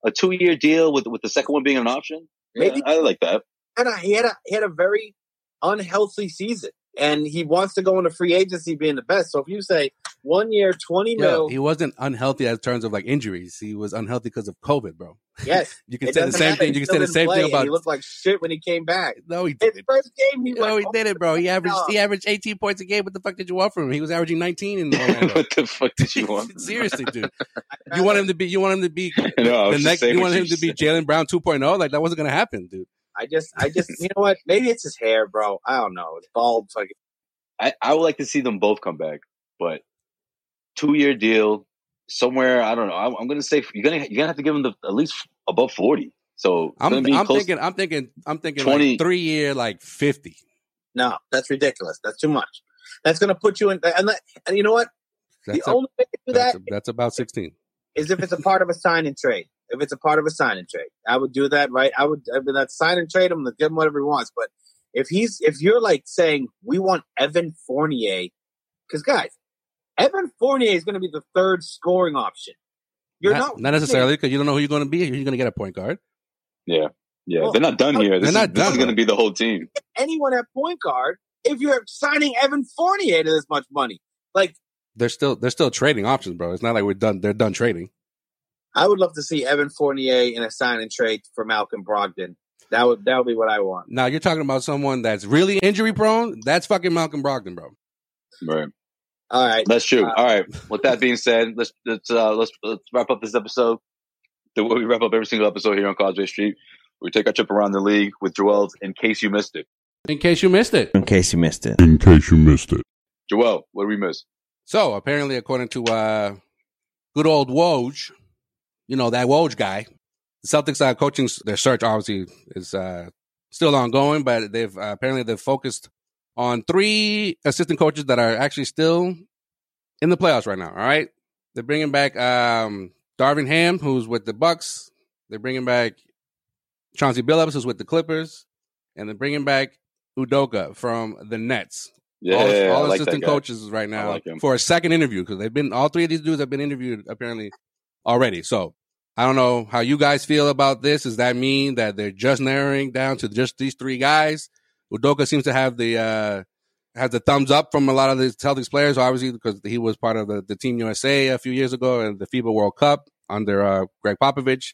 a two year deal with with the second one being an option. Maybe- Yeah, I like that. And he had a he had a very unhealthy season, and he wants to go into free agency being the best. So if you say one year, twenty Yo, mil, he wasn't unhealthy in terms of like injuries. He was unhealthy because of COVID, bro. yes, [LAUGHS] You can say the same matter. thing. You can say the same thing about. He looked like shit when he came back. No, he didn't. first game, he No, he didn't, bro. He averaged he averaged 18 points a game. What the fuck did you want from him? He was averaging 19 in [LAUGHS] Orlando. what the fuck did you [LAUGHS] want? Seriously, dude. You want him to be? You want him to be no, the next? You want him to be. Jaylen Brown 2.0? Like that wasn't gonna happen, dude. I just, I just, [LAUGHS] you know what? Maybe it's his hair, bro. I don't know. It's bald. Fucking. I, I would like to see them both come back, but two year deal somewhere. I don't know. I'm, I'm gonna say you're gonna you're gonna have to give them the, at least above forty. So I'm be I'm close. thinking I'm thinking I'm thinking 20 like three year like 50. No, that's ridiculous. That's too much. That's going to put you in. And, that, and you know what? That's, the a- only way to do that's, that a- that's about 16. is if it's a part of a sign and trade. If it's a part of a sign and trade, I would do that, right? I would, I mean, that sign and trade him, give him whatever he wants. But if he's, if you're like saying we want Evan Fournier, because guys, Evan Fournier is going to be the third scoring option. You're not, not, not necessarily because you don't know who you're going to be. You're going to get a point guard. Yeah. Yeah. Well, they're not done here. This they're is, not this done, is going to be the whole team. anyone at point guard if you're signing Evan Fournier to this much money. Like, They're still they're still trading options, bro. It's not like we're done. They're done trading. I would love to see Evan Fournier in a sign and trade for Malcolm Brogdon. That would that would be what I want. Now you're talking about someone that's really injury prone. That's fucking Malcolm Brogdon, bro. Right. All right, That's true. Uh, All right. With that [LAUGHS] being said, let's let's uh, let's let's wrap up this episode. The way we wrap up every single episode here on Causeway Street, we take a trip around the league with Joel's. In case you missed it, In case you missed it. In case you missed it. In case you missed it. Joel, what did we miss? So apparently, according to uh, good old Woj, you know that Woj guy, the Celtics uh, coaching their search obviously is uh, still ongoing, but they've uh, apparently they've focused on three assistant coaches that are actually still in the playoffs right now. All right, they're bringing back um, Darvin Ham, who's with the Bucks. They're bringing back Chauncey Billups, who's with the Clippers, and they're bringing back Udoka from the Nets Yeah, all, all like assistant guy. coaches right now like for a second interview because they've been all three of these dudes have been interviewed apparently already. So I don't know how you guys feel about this. Does that mean that they're just narrowing down to just these three guys? Udoka seems to have the uh has the thumbs up from a lot of the Celtics players, obviously because he was part of the, the Team USA a few years ago and the FIBA World Cup under uh, Gregg Popovich.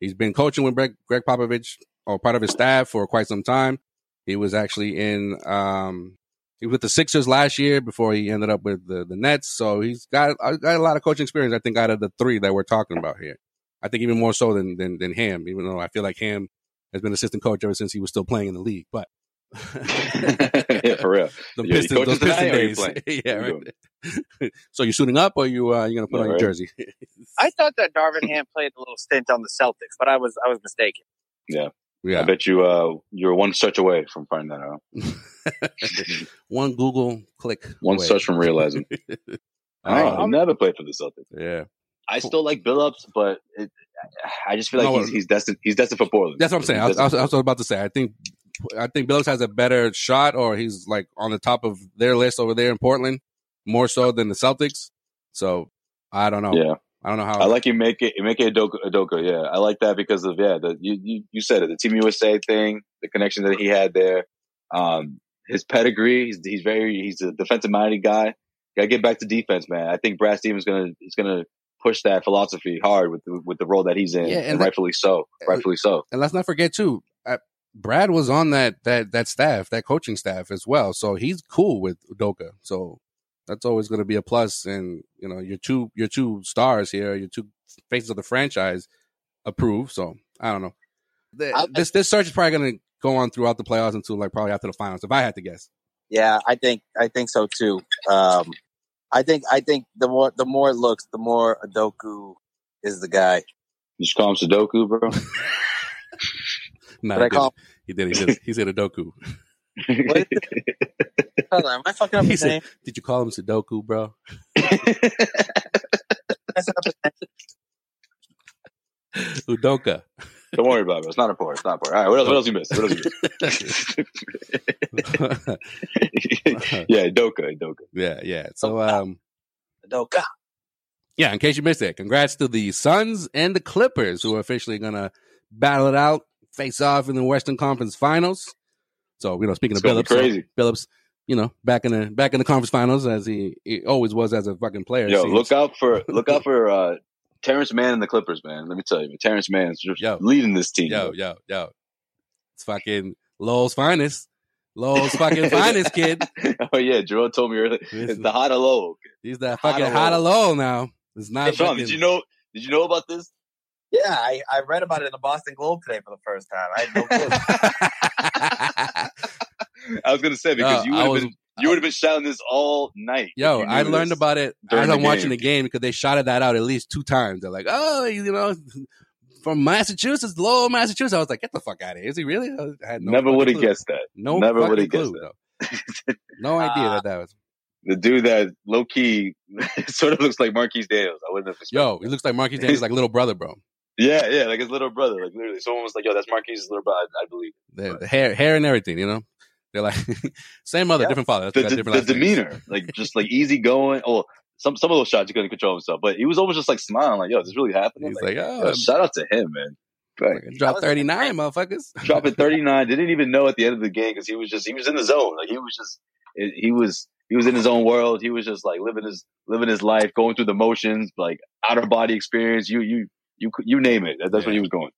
He's been coaching with Gregg, Gregg Popovich or part of his staff for quite some time. He was actually in um, he was with the Sixers last year before he ended up with the, the Nets. So he's got uh, got a lot of coaching experience. I think out of the three that we're talking about here, I think even more so than than, than Ham. Even though I feel like Ham has been assistant coach ever since he was still playing in the league. But [LAUGHS] yeah, for real. [LAUGHS] the Yeah, you Pistons, those Piston tonight days. [LAUGHS] playing? yeah, What you right. so you suiting up or you uh, you gonna put Yeah, on your right. jersey? I thought that Darvin Ham played a little stint on the Celtics, but I was I was mistaken. Yeah. Yeah, I bet you uh, you're one search away from finding that out. [LAUGHS] one Google click, One away. search from realizing. Uh, Oh, he never played for the Celtics. yeah. I still like Billups, but it, I just feel like No, he's, he's destined. He's destined for Portland. That's what I'm saying. I was, I was, I was about to say. I think I think Billups has a better shot, or he's like on the top of their list over there in Portland, more so than the Celtics. So I don't know. yeah, I don't know how. I like you make it. You make it Adoka, Adoka. Yeah, I like that because of yeah. The you, you you said it. The Team USA thing, the connection that he had there, um, his pedigree. He's he's very he's a defensive minded guy. Got to get back to defense, man. I think Brad Stevens gonna is gonna push that philosophy hard with the, with the role that he's in, Yeah, and and, that- rightfully so. Rightfully so. and let's not forget too. Uh, Brad was on that that that staff, that coaching staff as well. So he's cool with Udoka. So that's always going to be a plus. And you know, your two your two stars here, your two faces of the franchise approve. So I don't know. The- I- this this search is probably going to go on throughout the playoffs until like probably after the finals. If I had to guess. Yeah, I think I think so too. Um, I think I think the more the more it looks, the more Adoku is the guy. You just call him Sudoku, bro. [LAUGHS] No, But I he, call did, he did. He did. He said Udoku. [LAUGHS] [LAUGHS] What Hold on, am I fucking up He his said, name? "Did you call him Sudoku, bro?" That's up his name. Udoka. Don't worry about it. It's not important. It's not important. All right. What else? What else you missed? What else you missed? [LAUGHS] yeah, Doka, Doka. yeah, yeah. So, um, Adoka. yeah. In case you missed it, congrats to the Suns and the Clippers who are officially gonna battle it out, face off in the Western Conference Finals. So, you know, speaking It's of gonna Billups, so crazy. Billups, you know, back in the back in the conference finals as he, he always was as a fucking player. Yo, seems. look out for look out [LAUGHS] for uh, Terance Mann and the Clippers, man. Let me tell you, Terance Mann's just Yo. leading this team. yo, yo, yo. It's fucking Lowell's finest. Lowell's fucking finest kid. [LAUGHS] oh yeah, Jerome told me earlier. This It's the hot low. He's that fucking or hot low. Lowell now. It's not Hey, Sean, fucking, did you know? Did you know about this? Yeah, I, I read about it in the Boston Globe today for the first time. I had no clue. [LAUGHS] [LAUGHS] I was gonna say because Yo, you would have been you would have been shouting this all night. Yo, I learned about it as I'm watching the game because they shouted that out at least two times. They're like, "Oh, you know, [LAUGHS] from Massachusetts, Lowell, Massachusetts." I was like, "Get the fuck out of here!" Is he really? I had no Never would have guessed that. No, Never would have guessed though. [LAUGHS] No idea Uh, that that was. the dude that low key sort of looks like Marquis Daniels. I wouldn't have expected. Yo, he looks like Marquis Daniels, like little brother, bro. Yeah, yeah, like his little brother. Like literally, someone was like, "Yo, that's Marquis's little brother." I, I believe The, the hair, hair, and everything. You know, they're like [LAUGHS] same mother, Yeah. different father. That's the, got different the demeanor, like [LAUGHS] just like easy going. Oh, some some of those shots he couldn't control himself, but he was almost just like smiling, like, "Yo, is this really happening?" He's Like, like, oh, yo, oh, shout out to him, man. Right. drop thirty nine, motherfuckers. [LAUGHS] Dropping thirty nine, didn't even know at the end of the game because he was just he was in the zone, like he was just eh, he was he was in his own world. He was just like living his living his life, going through the motions, like out of body experience. You you you you name it. That's what he was going.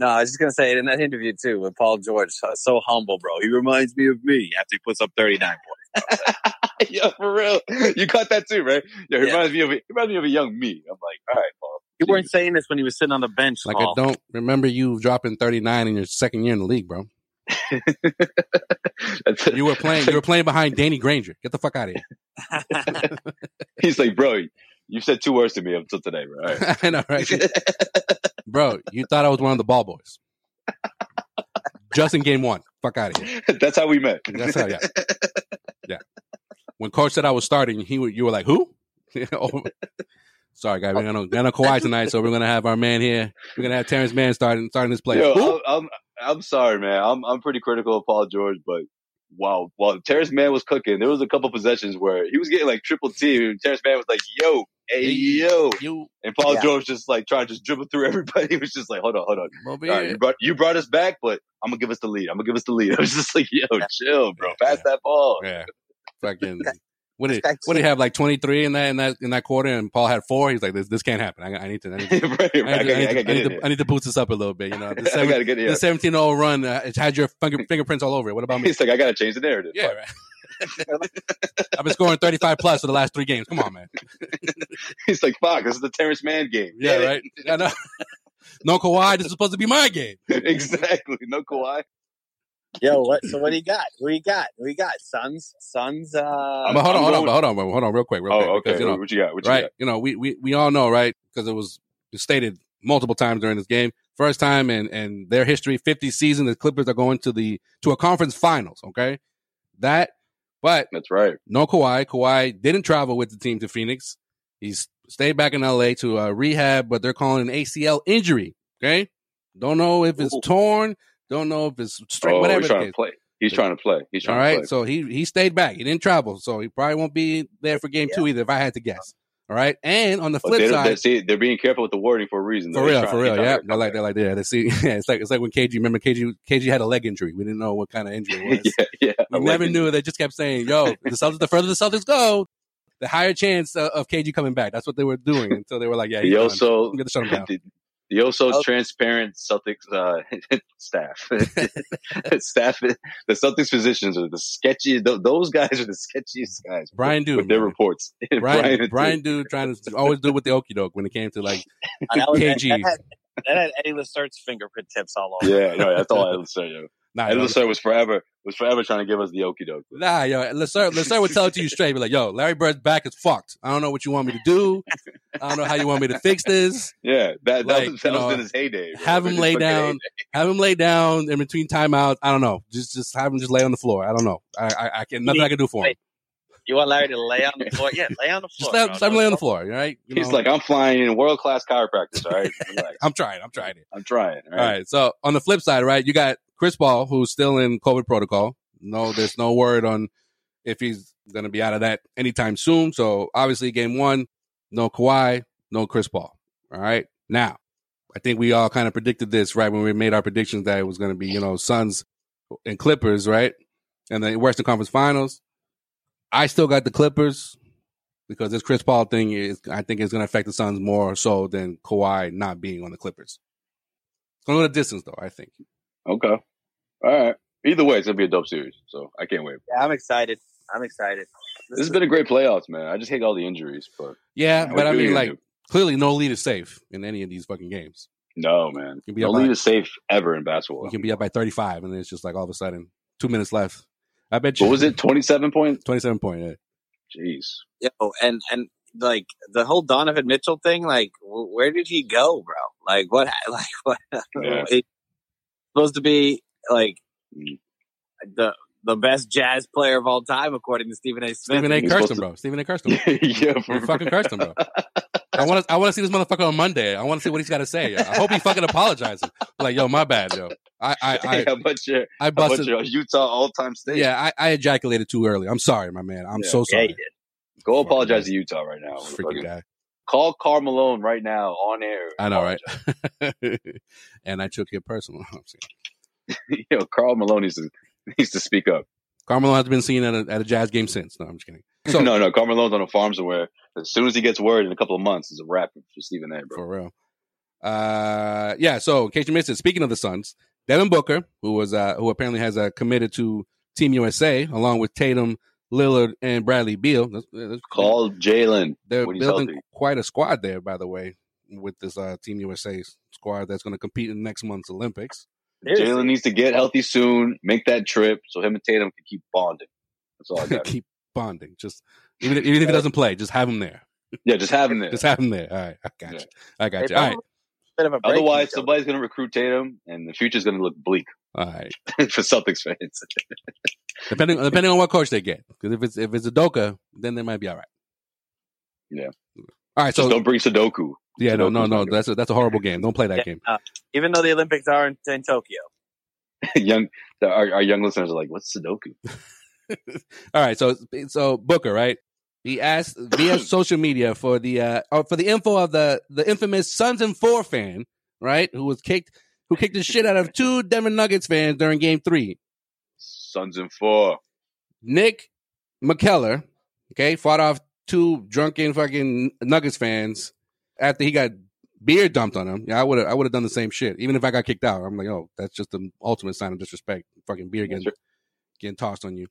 No, I was just gonna say it in that interview too with Paul George, so, so humble, bro. He reminds me of me after he puts up thirty nine points. [LAUGHS] yeah, for real. You caught that too, right? Yeah, he Yeah. reminds me of he reminds me of a young me. I'm like, all right, Paul. You weren't saying this when he was sitting on the bench. Like Paul. I don't remember you dropping thirty nine in your second year in the league, bro. [LAUGHS] You were playing. You were playing behind Danny Granger. Get the fuck out of here. [LAUGHS] He's like, bro, you said two words to me until today, bro. All right. I know, right? Bro, you thought I was one of the ball boys. Just in game one. Fuck out of here. That's how we met. That's how, yeah. Yeah. When coach said I was starting, he you were like, who? [LAUGHS] Oh, Sorry, guys. We're gonna gonna Kawhi tonight, so we're gonna have our man here. We're gonna have Terance Mann starting starting this play. Yo? I'm, I'm I'm sorry, man. I'm I'm pretty critical of Paul George, but wow, while Terance Mann was cooking, there was a couple possessions where he was getting like triple team, and Terance Mann was like, "Yo, hey, yo," you and Paul Yeah. George just like trying to just dribble through [LAUGHS] everybody. He was just like, "Hold on, hold on, over All right, you brought you brought us back, but I'm gonna give us the lead. I'm gonna give us the lead." [LAUGHS] I was just like, "Yo, chill, bro. Pass that ball." Yeah. Fucking [LAUGHS] what did what did he have like twenty three in that in that in that quarter and Paul had four? He's like, This this can't happen. I, I need to I need to, right, right. I I, need gotta, I I need gotta I need to. I need to boost this up a little bit. You know, the I seven, get the 17 0 run, uh, it had your finger, fingerprints all over it. What about me? He's like, I gotta change the narrative. Yeah, right. [LAUGHS] I've been scoring 35 plus for the last three games. Come on, man. [LAUGHS] He's like, "Fuck, this is the Terance Mann game." Yeah, Get right. I know. [LAUGHS] No Kawhi, this is supposed to be my game. exactly. No Kawhi. Yo, what? So what do you got? What do you got? What do you got? Suns, Suns. Uh, I'm- hold on, I'm hold on, going- hold on, hold on, real quick, real quick. Oh, okay. Because, you know, what you got? What you right? got? You know, we, we we all know, right? Because it was stated multiple times during this game. First time in in their history, 50 season, the Clippers are going to the to a conference finals. Okay, that. But That's right. no Kawhi. Kawhi didn't travel with the team to Phoenix. He's stayed back in LA to uh, rehab, but they're calling an ACL injury. Okay, don't know if it's Ooh. torn. Don't know if it's straight. Oh, whatever he's trying to play. He's trying to play. He's trying right, to play. so he he stayed back. He didn't travel, so he probably won't be there for game two either. If I had to guess, all right. And on the flip they, side, they, they're being careful with the wording for a reason. for. Real, trying- for real, yeah. They're like they're like yeah. They see, yeah. [LAUGHS] It's like it's like when KG. Remember KG? KG had a leg injury. We didn't know what kind of injury it [LAUGHS] was. yeah, yeah. We never knew. They just kept saying, "Yo, the Celtics. The further the Celtics go, the higher chance uh, of KG coming back." That's what they were doing until they were like, "Yeah, done. also I'm gonna shut him down." [LAUGHS] the, the also Oh. transparent Celtics uh, [LAUGHS] staff. [LAUGHS] [LAUGHS] staff. The Celtics physicians are the sketchy. th- Those guys are the sketchiest guys. Brian with, Dude, with their man. reports. Brian, Dude. Brian, dude, trying to always do with the okey doke when it came to like that, was, that, KG. had, that had Eddie Lacerte's fingerprint tips all over. Yeah, no, that's all I would say. Yo. nah, Eddie yo, Lacerte was forever was forever trying to give us the okey doke. Nah, yo, Lacerte, Lacerte would tell it to you [LAUGHS] straight. Be like, yo, Larry Bird's back is fucked. I don't know what you want me to do. I don't know how you want me to fix this. Yeah, that, that Like, was, that you was know, in his heyday. bro. Have him His lay down. Have him lay down in between timeouts. I don't know. Just, just have him just lay on the floor. I don't know. I, I, I can nothing I can do for him. You want Larry to lay on the floor? Yeah, lay on the Just floor. let, bro. just let him lay on the floor. All right. You He's know? like, I'm flying in world class chiropractors. All right, [LAUGHS] Relax. I'm trying. I'm trying it. I'm trying. All All right. right. So on the flip side, right, you got Chris Paul, who's still in COVID protocol. No, there's no word on if he's going to be out of that anytime soon. So obviously, game one, no Kawhi, no Chris Paul. All right. Now, I think we all kind of predicted this, right, when we made our predictions that it was going to be, you know, Suns and Clippers, right, and the Western Conference Finals. I still got the Clippers because this Chris Paul thing is, I think, is going to affect the Suns more so than Kawhi not being on the Clippers. It's going to go the distance, though. I think. Okay. All right. Either way, it's gonna be a dope series. So I can't wait. Yeah, I'm excited. I'm excited. This has been a great playoffs, man. I just hate all the injuries, but Yeah, but I mean, like, do? clearly, no lead is safe in any of these fucking games. no, man. can be No up by- lead is safe ever in basketball. You can be up by 35, and then it's just like all of a sudden, two minutes left. I bet you. What was it? Twenty seven points. 27 point. Yeah. Jeez. Yo, and and like the whole Donovan Mitchell thing, like where did he go, bro? Like what? [LAUGHS] Like what? Yeah. [LAUGHS] It's supposed to be like Mm. the the best jazz player of all time, according to Stephen A. Smith. Stephen A. He's cursed to- bro. Stephen A. cursed him. [LAUGHS] yeah, He fucking cursed him, bro. I want to. I want to see this motherfucker on Monday. I want to see what he's got to say. I hope he fucking apologizes. Like, yo, my bad, yo. I, I, Hey, I, how about your, I how about busted. your Utah all-time state? Yeah, I, I ejaculated too early. I'm sorry, my man. I'm Yeah. so Yeah, sorry. he did. Go apologize to Utah right now. Freaking Fucking- guy. Call Karl Malone right now on air. I know, right? [LAUGHS] and I took it personal. [LAUGHS] I'm saying. Karl Malone needs to needs to speak up. Carmelo has been seen at a, at a jazz game since. No, I'm just kidding. [LAUGHS] So, no, no, Karl Malone's on a farm somewhere. As soon as he gets word in a couple of months, it's a wrap for Stephen A. Bro. for real. Uh, yeah. So, in case you missed it, speaking of the Suns, Devin Booker, who was uh, who apparently has uh, committed to Team USA, along with Tatum, Lillard, and Bradley Beal. That's, that's, Call Jaylen They're building healthy. quite a squad there, by the way, with this uh, Team USA squad that's going to compete in next month's Olympics. Jaylen needs to get healthy soon, make that trip so him and Tatum can keep bonding. That's all I [LAUGHS] got. Keep bonding. Just even if, even if he doesn't play, just have him there. yeah, just have him [LAUGHS] there. Just have him there. All right, I got Yeah. you. I got They you. All right, probably- Bit of a break Otherwise, somebody's going to recruit Tatum, and the future's going to look bleak all right. [LAUGHS] for Celtics fans. Depending depending on what coach they get, because if it's if it's a Doka, then they might be all right. Yeah. Mm. All right. Just So don't bring Sudoku. yeah, no, no, no. That's a, that's a horrible game. Don't play that Yeah, game. uh, even though the Olympics are in, in Tokyo. [LAUGHS] young, our, our young listeners are like, "What's Sudoku?" [LAUGHS] All right, so so Booker, right? He asked via [CLEARS THROAT] social media for the uh oh, for the info of the the infamous Suns and Four fan, right? Who was kicked who kicked the shit out of two Denver Nuggets fans during Game Three. Suns and four. Nick McKellar, okay, fought off two drunken fucking Nuggets fans after he got beer dumped on him. Yeah, I would have I would have done the same shit, even if I got kicked out. I'm like, oh, that's just the ultimate sign of disrespect. Fucking beer getting getting tossed on you.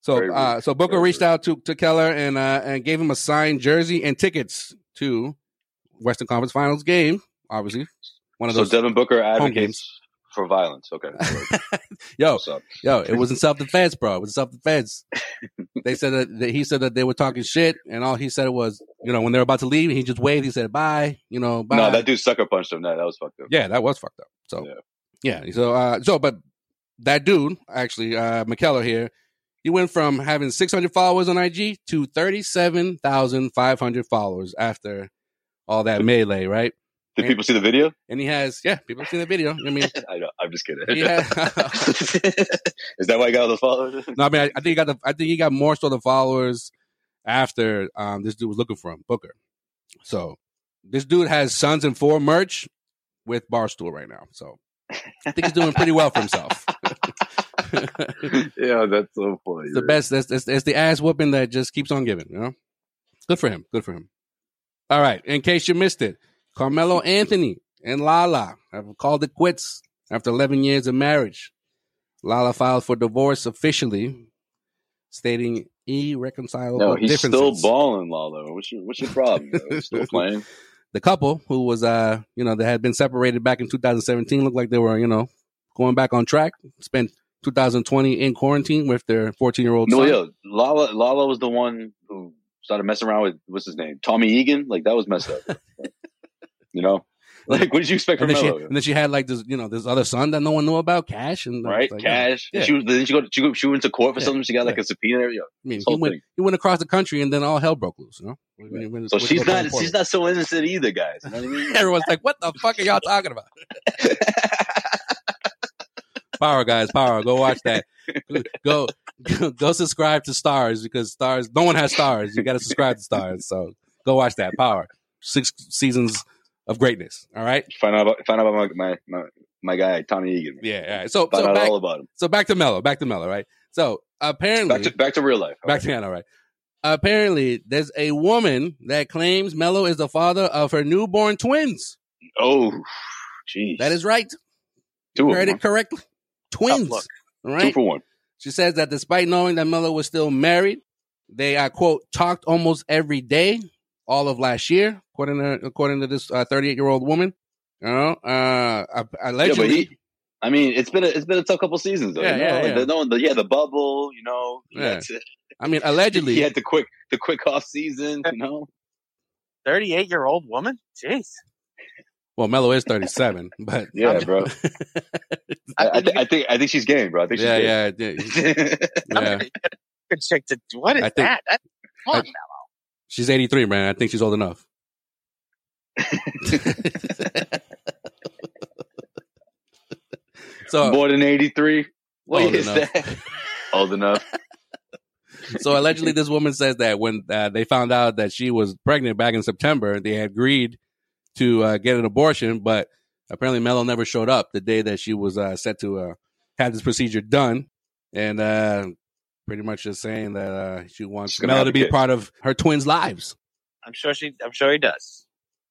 So uh so Booker reached out to, to Keller and uh and gave him a signed jersey and tickets to Western Conference Finals game, obviously. One of So those Devin Booker games. advocates for violence. Okay, [LAUGHS] Yo, Yo, it wasn't self defense, bro. It was self defense. [LAUGHS] they said that, that he said that they were talking shit, and all he said was, you know, when they were about to leave, he just waved. He said, "Bye," you know, bye. No, that dude sucker punched him. That that was fucked up. yeah, that was fucked up. So Yeah. yeah, so uh, so but that dude actually, uh, McKellar here, he went from having 600 followers on IG to 37,500 followers after all that [LAUGHS] melee, right? Did people see the video? And he has, yeah, people have seen the video. I mean, [LAUGHS] I know. I'm just kidding. Yeah. [LAUGHS] [LAUGHS] Is that why I got all those followers? No, I mean, I, I think he got the. I think he got more so the followers after um, this dude was looking for him, Booker. So this dude has Suns and Four merch with Barstool right now. So I think he's doing pretty well for himself. yeah, that's so funny. the best. That's, that's, that's the ass whooping that just keeps on giving. You know, good for him. Good for him. All right. In case you missed it, Carmelo Anthony and Lala have called it quits after 11 years of marriage. Lala filed for divorce officially, stating irreconcilable No, he's differences. still balling, Lalo. What's your What's your problem? [LAUGHS] still playing. the couple who was uh you know they had been separated back in 2017 looked like they were you know going back on track spent 2020 in quarantine with their 14 year old No, son yo, Lala Lala was the one who started messing around with what's his name, Tommy Egan. Like that was messed up. [LAUGHS] you know, [LAUGHS] like what did you expect and from Melo? and then she had like this you know this other son that no one knew about cash and Right, like, cash. yeah. She was. Then she go. She, go, she went to court for Yeah, something. She got like yeah. a subpoena. Yo, I mean he went thing. he went across the country and then all hell broke loose you know When So to she's not. She's not so innocent either, guys. You know what I mean? [LAUGHS] everyone's like what the fuck are y'all talking about [LAUGHS] power guys power go watch that go go subscribe to Starz because Starz no one has Starz you got to subscribe to Starz so go watch that power six seasons of greatness all right find out about find out about my my my, my guy Tommy Egan. yeah all right. so Find so out back, all about him. so back to melo back to melo right so apparently Back to back to real life. back to Hannah, right? Apparently, there's a woman that claims Melo is the father of her newborn twins. Oh, jeez. That is right. two You heard it correctly. Twins. All right. Two for one. She says that despite knowing that Melo was still married, they uh, quote talked almost every day all of last year, according to according to this 38 year old woman. You know, uh, allegedly, he- I mean, it's been a, it's been a tough couple seasons though. Yeah, you know? yeah, Like, yeah. The, no, the, yeah, the bubble. You know, Yeah. to- I mean, allegedly, he had the quick the quick off season. You know, 38 year old woman? Jeez. Well, Melo is 37, [LAUGHS] but Yeah, bro. [LAUGHS] I, I, th- I think I think she's game, bro. I think she's yeah, game. yeah, [LAUGHS] yeah. yeah. Good chick to what is I think- that? That's fun. I- She's 83, man. I think she's old enough. [LAUGHS] so, More than eighty three. What Old is enough. that? Old enough. [LAUGHS] so allegedly, this woman says that when uh, they found out that she was pregnant back in September, they had agreed to uh, get an abortion, but apparently Melo never showed up the day that she was uh, set to uh, have this procedure done, and uh, pretty much just saying that uh, she wants She's gonna Melo to be kid. part of her twins' lives. I'm sure she. I'm sure he does.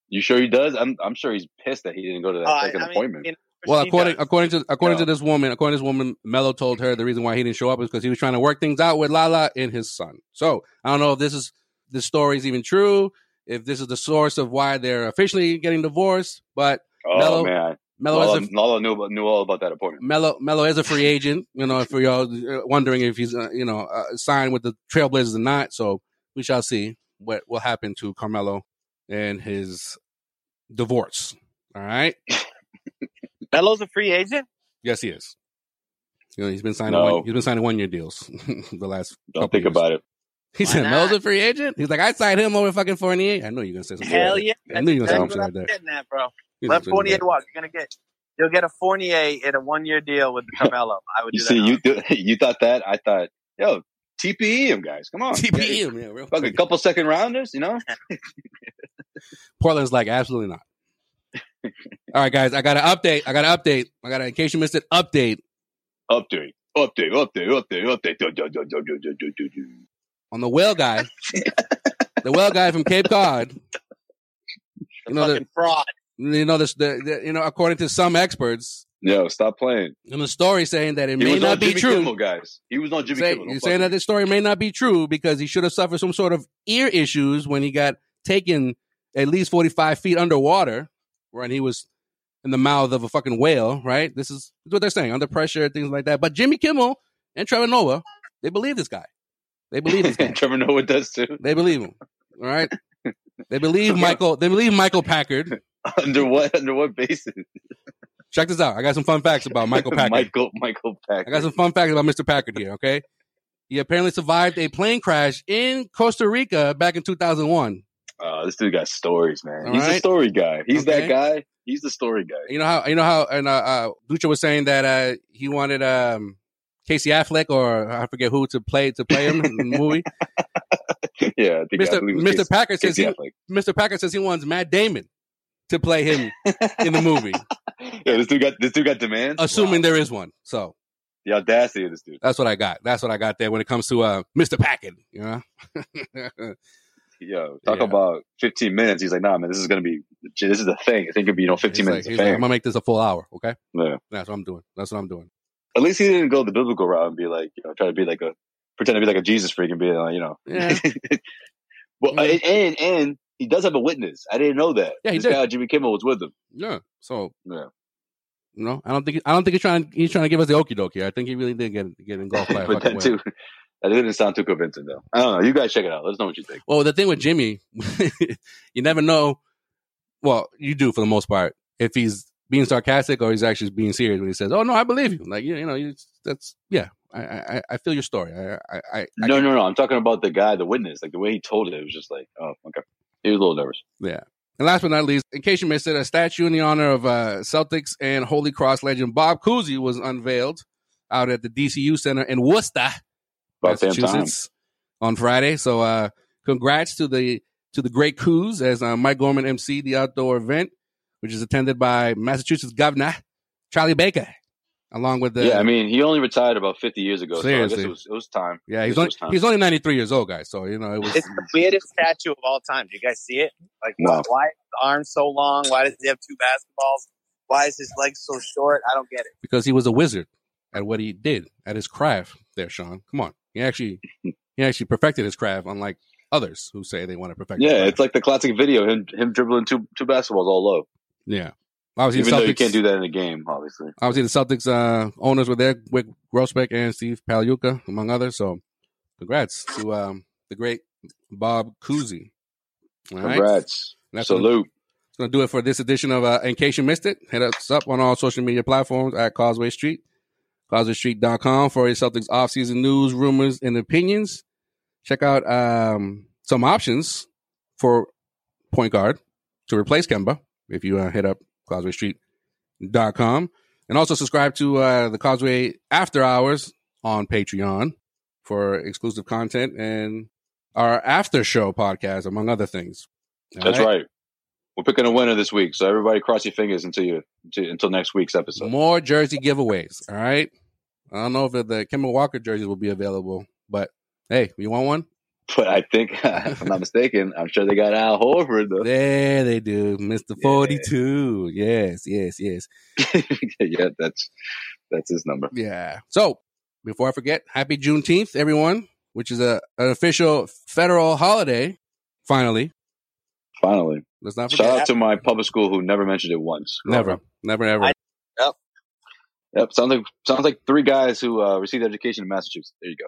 You sure he does? I'm I'm sure he's pissed that he didn't go to that Oh, I- second I mean, appointment. you know, Well, according does. according to according No. to this woman, according to this woman, Melo told her the reason why he didn't show up is because he was trying to work things out with Lala and his son. So I don't know if this is this story is even true, if this is the source of why they're officially getting divorced. But oh Melo- man, Melo Lala, is a Lala knew about, knew all about that appointment. Melo Melo is a free agent. You know, for y'all wondering if he's uh, you know uh, signed with the Trailblazers or not. So we shall see what will happen to Carmelo and his divorce. All right. [LAUGHS] Melo's a free agent. Yes, he is. You know, he's been signing No. one, he's been signing one year deals [LAUGHS] the last. Don't think years. about it. He Why said not? Melo's a free agent. He's like, I signed him over fucking Fournier. I know you're gonna say something. Hell yeah! I knew you were gonna say something like that. getting bro. Let Fournier walk. You're gonna get you'll get a Fournier in a one year deal with [LAUGHS] Carmelo. I would. you see, you [LAUGHS] you thought that. I thought, yo, TPE him, guys. Come on, TPE [LAUGHS] him. Yeah, real fucking couple second rounders. You know, Portland's like absolutely not. All right, guys, I got an update. I got an update. I got an, in case you missed it, update. Update. Update. Update. Update. Update. Do, do, do, On the whale guy, the whale guy from Cape Cod. You know, the fraud you know this. The, the, you know, according to some experts, Yo, stop playing. And the story saying that it He may was not on be Jimmy true. Kimmel, guys. He was on Jimmy Say- Kimmel. Don't you're saying that with this story may not be true because he should have suffered some sort of ear issues when he got taken at least 45 feet underwater when he was in the mouth of a fucking whale, right? This is, this is what they're saying, under pressure, things like that. But Jimmy Kimmel and Trevor Noah, they believe this guy. They believe this guy. [LAUGHS] Trevor Noah does too. they believe him. All right. [LAUGHS] They believe Michael. They believe Michael Packard. [LAUGHS] under what? Under what basis? Check this out. I got some fun facts about Michael Packard. Michael Michael Packard. I got some fun facts about Mr. Packard here, okay? He apparently survived a plane crash in Costa Rica back in 2001. Oh, this dude got stories, man. All He's right. story guy. He's Okay. that guy. He's the story guy. You know how you know how and uh, uh Ducha was saying that uh he wanted um Casey Affleck or I forget who to play to play him in the [LAUGHS] movie. yeah, I think Mr. Mr. Casey- Packard says Casey he, Affleck. Mr. Packard says he wants Matt Damon to play him in the movie, [LAUGHS] Yeah, this dude got this dude got demands. assuming Wow. there is one. So the audacity of this dude. that's what I got. That's what I got there when it comes to uh Mr. Packard. You know. [LAUGHS] Yo, talk Yeah. about 15 minutes. He's like, nah, man, this is gonna be. This is the thing. I think it'd be you know 15 He's like, minutes he's like, I'm gonna make this a full hour. Okay, yeah. that's what I'm doing. That's what I'm doing. At least he didn't go the biblical route and be like, you know, try to be like a pretend to be like a Jesus freak and be like, you know. Yeah. [LAUGHS] well, Yeah. and and he does have a witness. I didn't know that. Yeah, he this did. guy Jimmy Kimmel was with him. Yeah. So Yeah. you know, I don't think I don't think he's trying he's trying to give us the okie doke. I think he really did get get engulfed by a [LAUGHS] but that too, that didn't sound too convincing though. I don't know. You guys check it out. Let us know what you think. Well, the thing with Jimmy, [LAUGHS] you never know. Well, you do for the most part if he's being sarcastic or he's actually being serious when he says, "Oh no, I believe you." Like you, you know, you, that's yeah. I, I I feel your story. I I, I, I No, no, no. I'm talking about the guy, the witness. Like the way he told it, it was just like, oh, okay. He was a little nervous. Yeah. And last but not least, in case you missed it, a statue in the honor of uh, Celtics and Holy Cross legend Bob Cousy was unveiled out at the DCU Center in Worcester, About. Massachusetts, on Friday. So, uh, congrats to the to the great Cooz as uh, Mike Gorman MC the outdoor event, which is attended by Massachusetts Governor Charlie Baker, along with the yeah, I mean, he only retired about 50 years ago. So I guess Seriously. it was, it was time. yeah, he's only time. he's only ninety three years old, guys. So you know it was It's the weirdest statue of all time. Do you guys see it? Like, No. why is his arms so long? Why does he have two basketballs? Why is his legs so short? I don't get it. because he was a wizard at what he did at his craft. There, Sean, come on, he actually he actually perfected his craft, unlike others who say they want to perfect. their Yeah, craft. it's like the classic video him him dribbling two two basketballs all low. yeah. Obviously, Even the you can't do that in a game, obviously. Obviously, the Celtics uh, owners were there, Wyc Grousbeck and Steve Pagliuca, among others. So, congrats to um, the great Bob Cousy. All right? Congrats. That's what- Salute. gonna do it for this edition of uh, In Case You Missed It. Hit us up on all social media platforms at Causeway Street, CausewayStreet.com for your Celtics offseason news, rumors, and opinions. Check out um, some options for point guard to replace Kemba if you uh, hit up CausewayStreet.com. And also subscribe to uh, the Causeway After Hours on Patreon for exclusive content and our after show podcast, among other things. All That's right. We're picking a winner this week, so everybody cross your fingers until you until, until next week's episode. More jersey giveaways. All right. I don't know if the, Kemba Walker jerseys will be available, but hey, you want one? But I think, [LAUGHS] if I'm not mistaken, I'm sure they got Al Horford though. There they do, Mister Forty Two. Yes, yes, yes. [LAUGHS] yeah, that's that's his number. Yeah. So before I forget, happy Juneteenth, everyone, which is a an official federal holiday. Finally, Finally, let's not shout out to my public school who never mentioned it once. Never, never, ever. I- Yep. Yep, sounds like sounds like three guys who uh, received education in Massachusetts. There you go.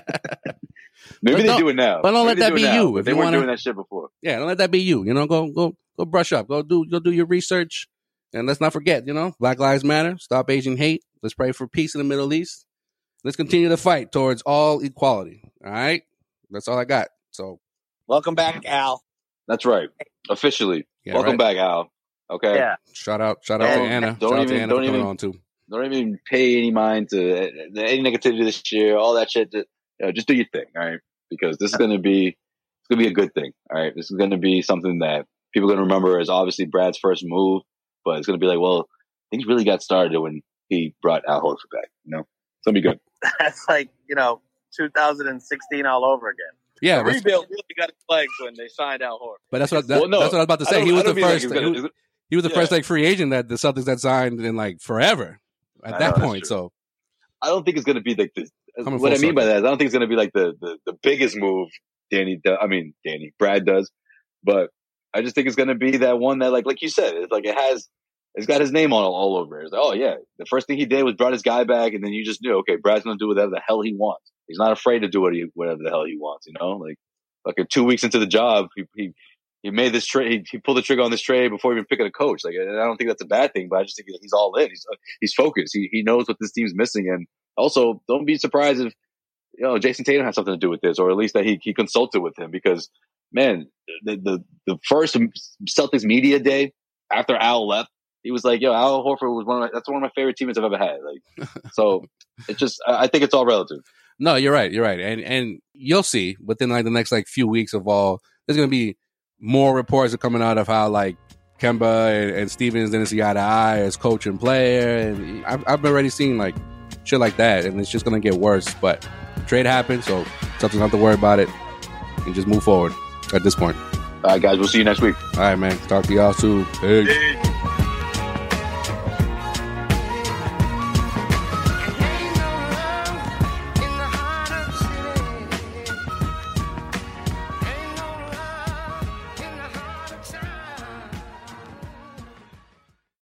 [LAUGHS] Maybe But they don't- it now. but don't let Maybe they that be now, you if They you weren't wanna- doing that shit before. yeah, don't let that be you. You know, go go go brush up. Go do go do your research, and let's not forget. You know, Black Lives Matter. Stop Asian hate. Let's pray for peace in the Middle East. Let's continue to fight towards all equality. All right, that's all I got. So Welcome back, Al. That's right. Officially, yeah, welcome right. back, Al. Okay. Yeah. Shout out, shout out to Anna. don't shout out even- to Anna don't for coming even- on too. Don't even pay any mind to uh, any negativity this year. All that shit. Just, you know, just do your thing, all right? Because this is going to be it's going to be a good thing, all right? This is going to be something that people are going to remember as obviously Brad's first move, but it's going to be like, well, things really got started when he brought Al Horford back. You know, it's going to be good. [LAUGHS] That's like you know 2016 all over again. Yeah, the rebuild really got its legs when they signed Al Horford. but that's what that, Well, no, that's what I was about to say. He was the don't mean like first. it's he, was, the yeah. first like free agent that the Celtics had signed in like forever at I that know, point. So I don't think it's going to be like this. Uh, Coming What I mean by circle. that is I don't think it's going to be like the, the, the biggest move Danny, do, I mean, Danny, Brad does, but I just think it's going to be that one that like, like you said, it's like it has, it's got his name on all, all over it. It's like, oh yeah, the first thing he did was brought his guy back and then you just knew, okay, Brad's going to do whatever the hell he wants. He's not afraid to do what he, whatever the hell he wants, you know, like, like two weeks into the job, he, he, he made this trade. He, he pulled the trigger on this trade before even picking a coach. Like, and I don't think that's a bad thing, but I just think he's all in. He's, uh, he's focused. He, he knows what this team's missing. And also don't be surprised if, you know, Jayson Tatum has something to do with this, or at least that he, he consulted with him because man, the, the, the first Celtics media day after Al left, he was like, yo, Al Horford was one of my, that's one of my favorite teammates I've ever had. Like, [LAUGHS] so it's just, I I think it's all relative. no, you're right. You're right. And and you'll see within like the next like few weeks of all, there's gonna be more reports are coming out of how like Kemba and, and Stevens didn't see eye to eye as coach and player, and I've, I've already seen like shit like that, and it's just gonna get worse. But trade happened, so Celtics don't have to worry about it, and just move forward at this point. All right, guys, we'll see you next week. All right, man. Talk to y'all soon. Peace.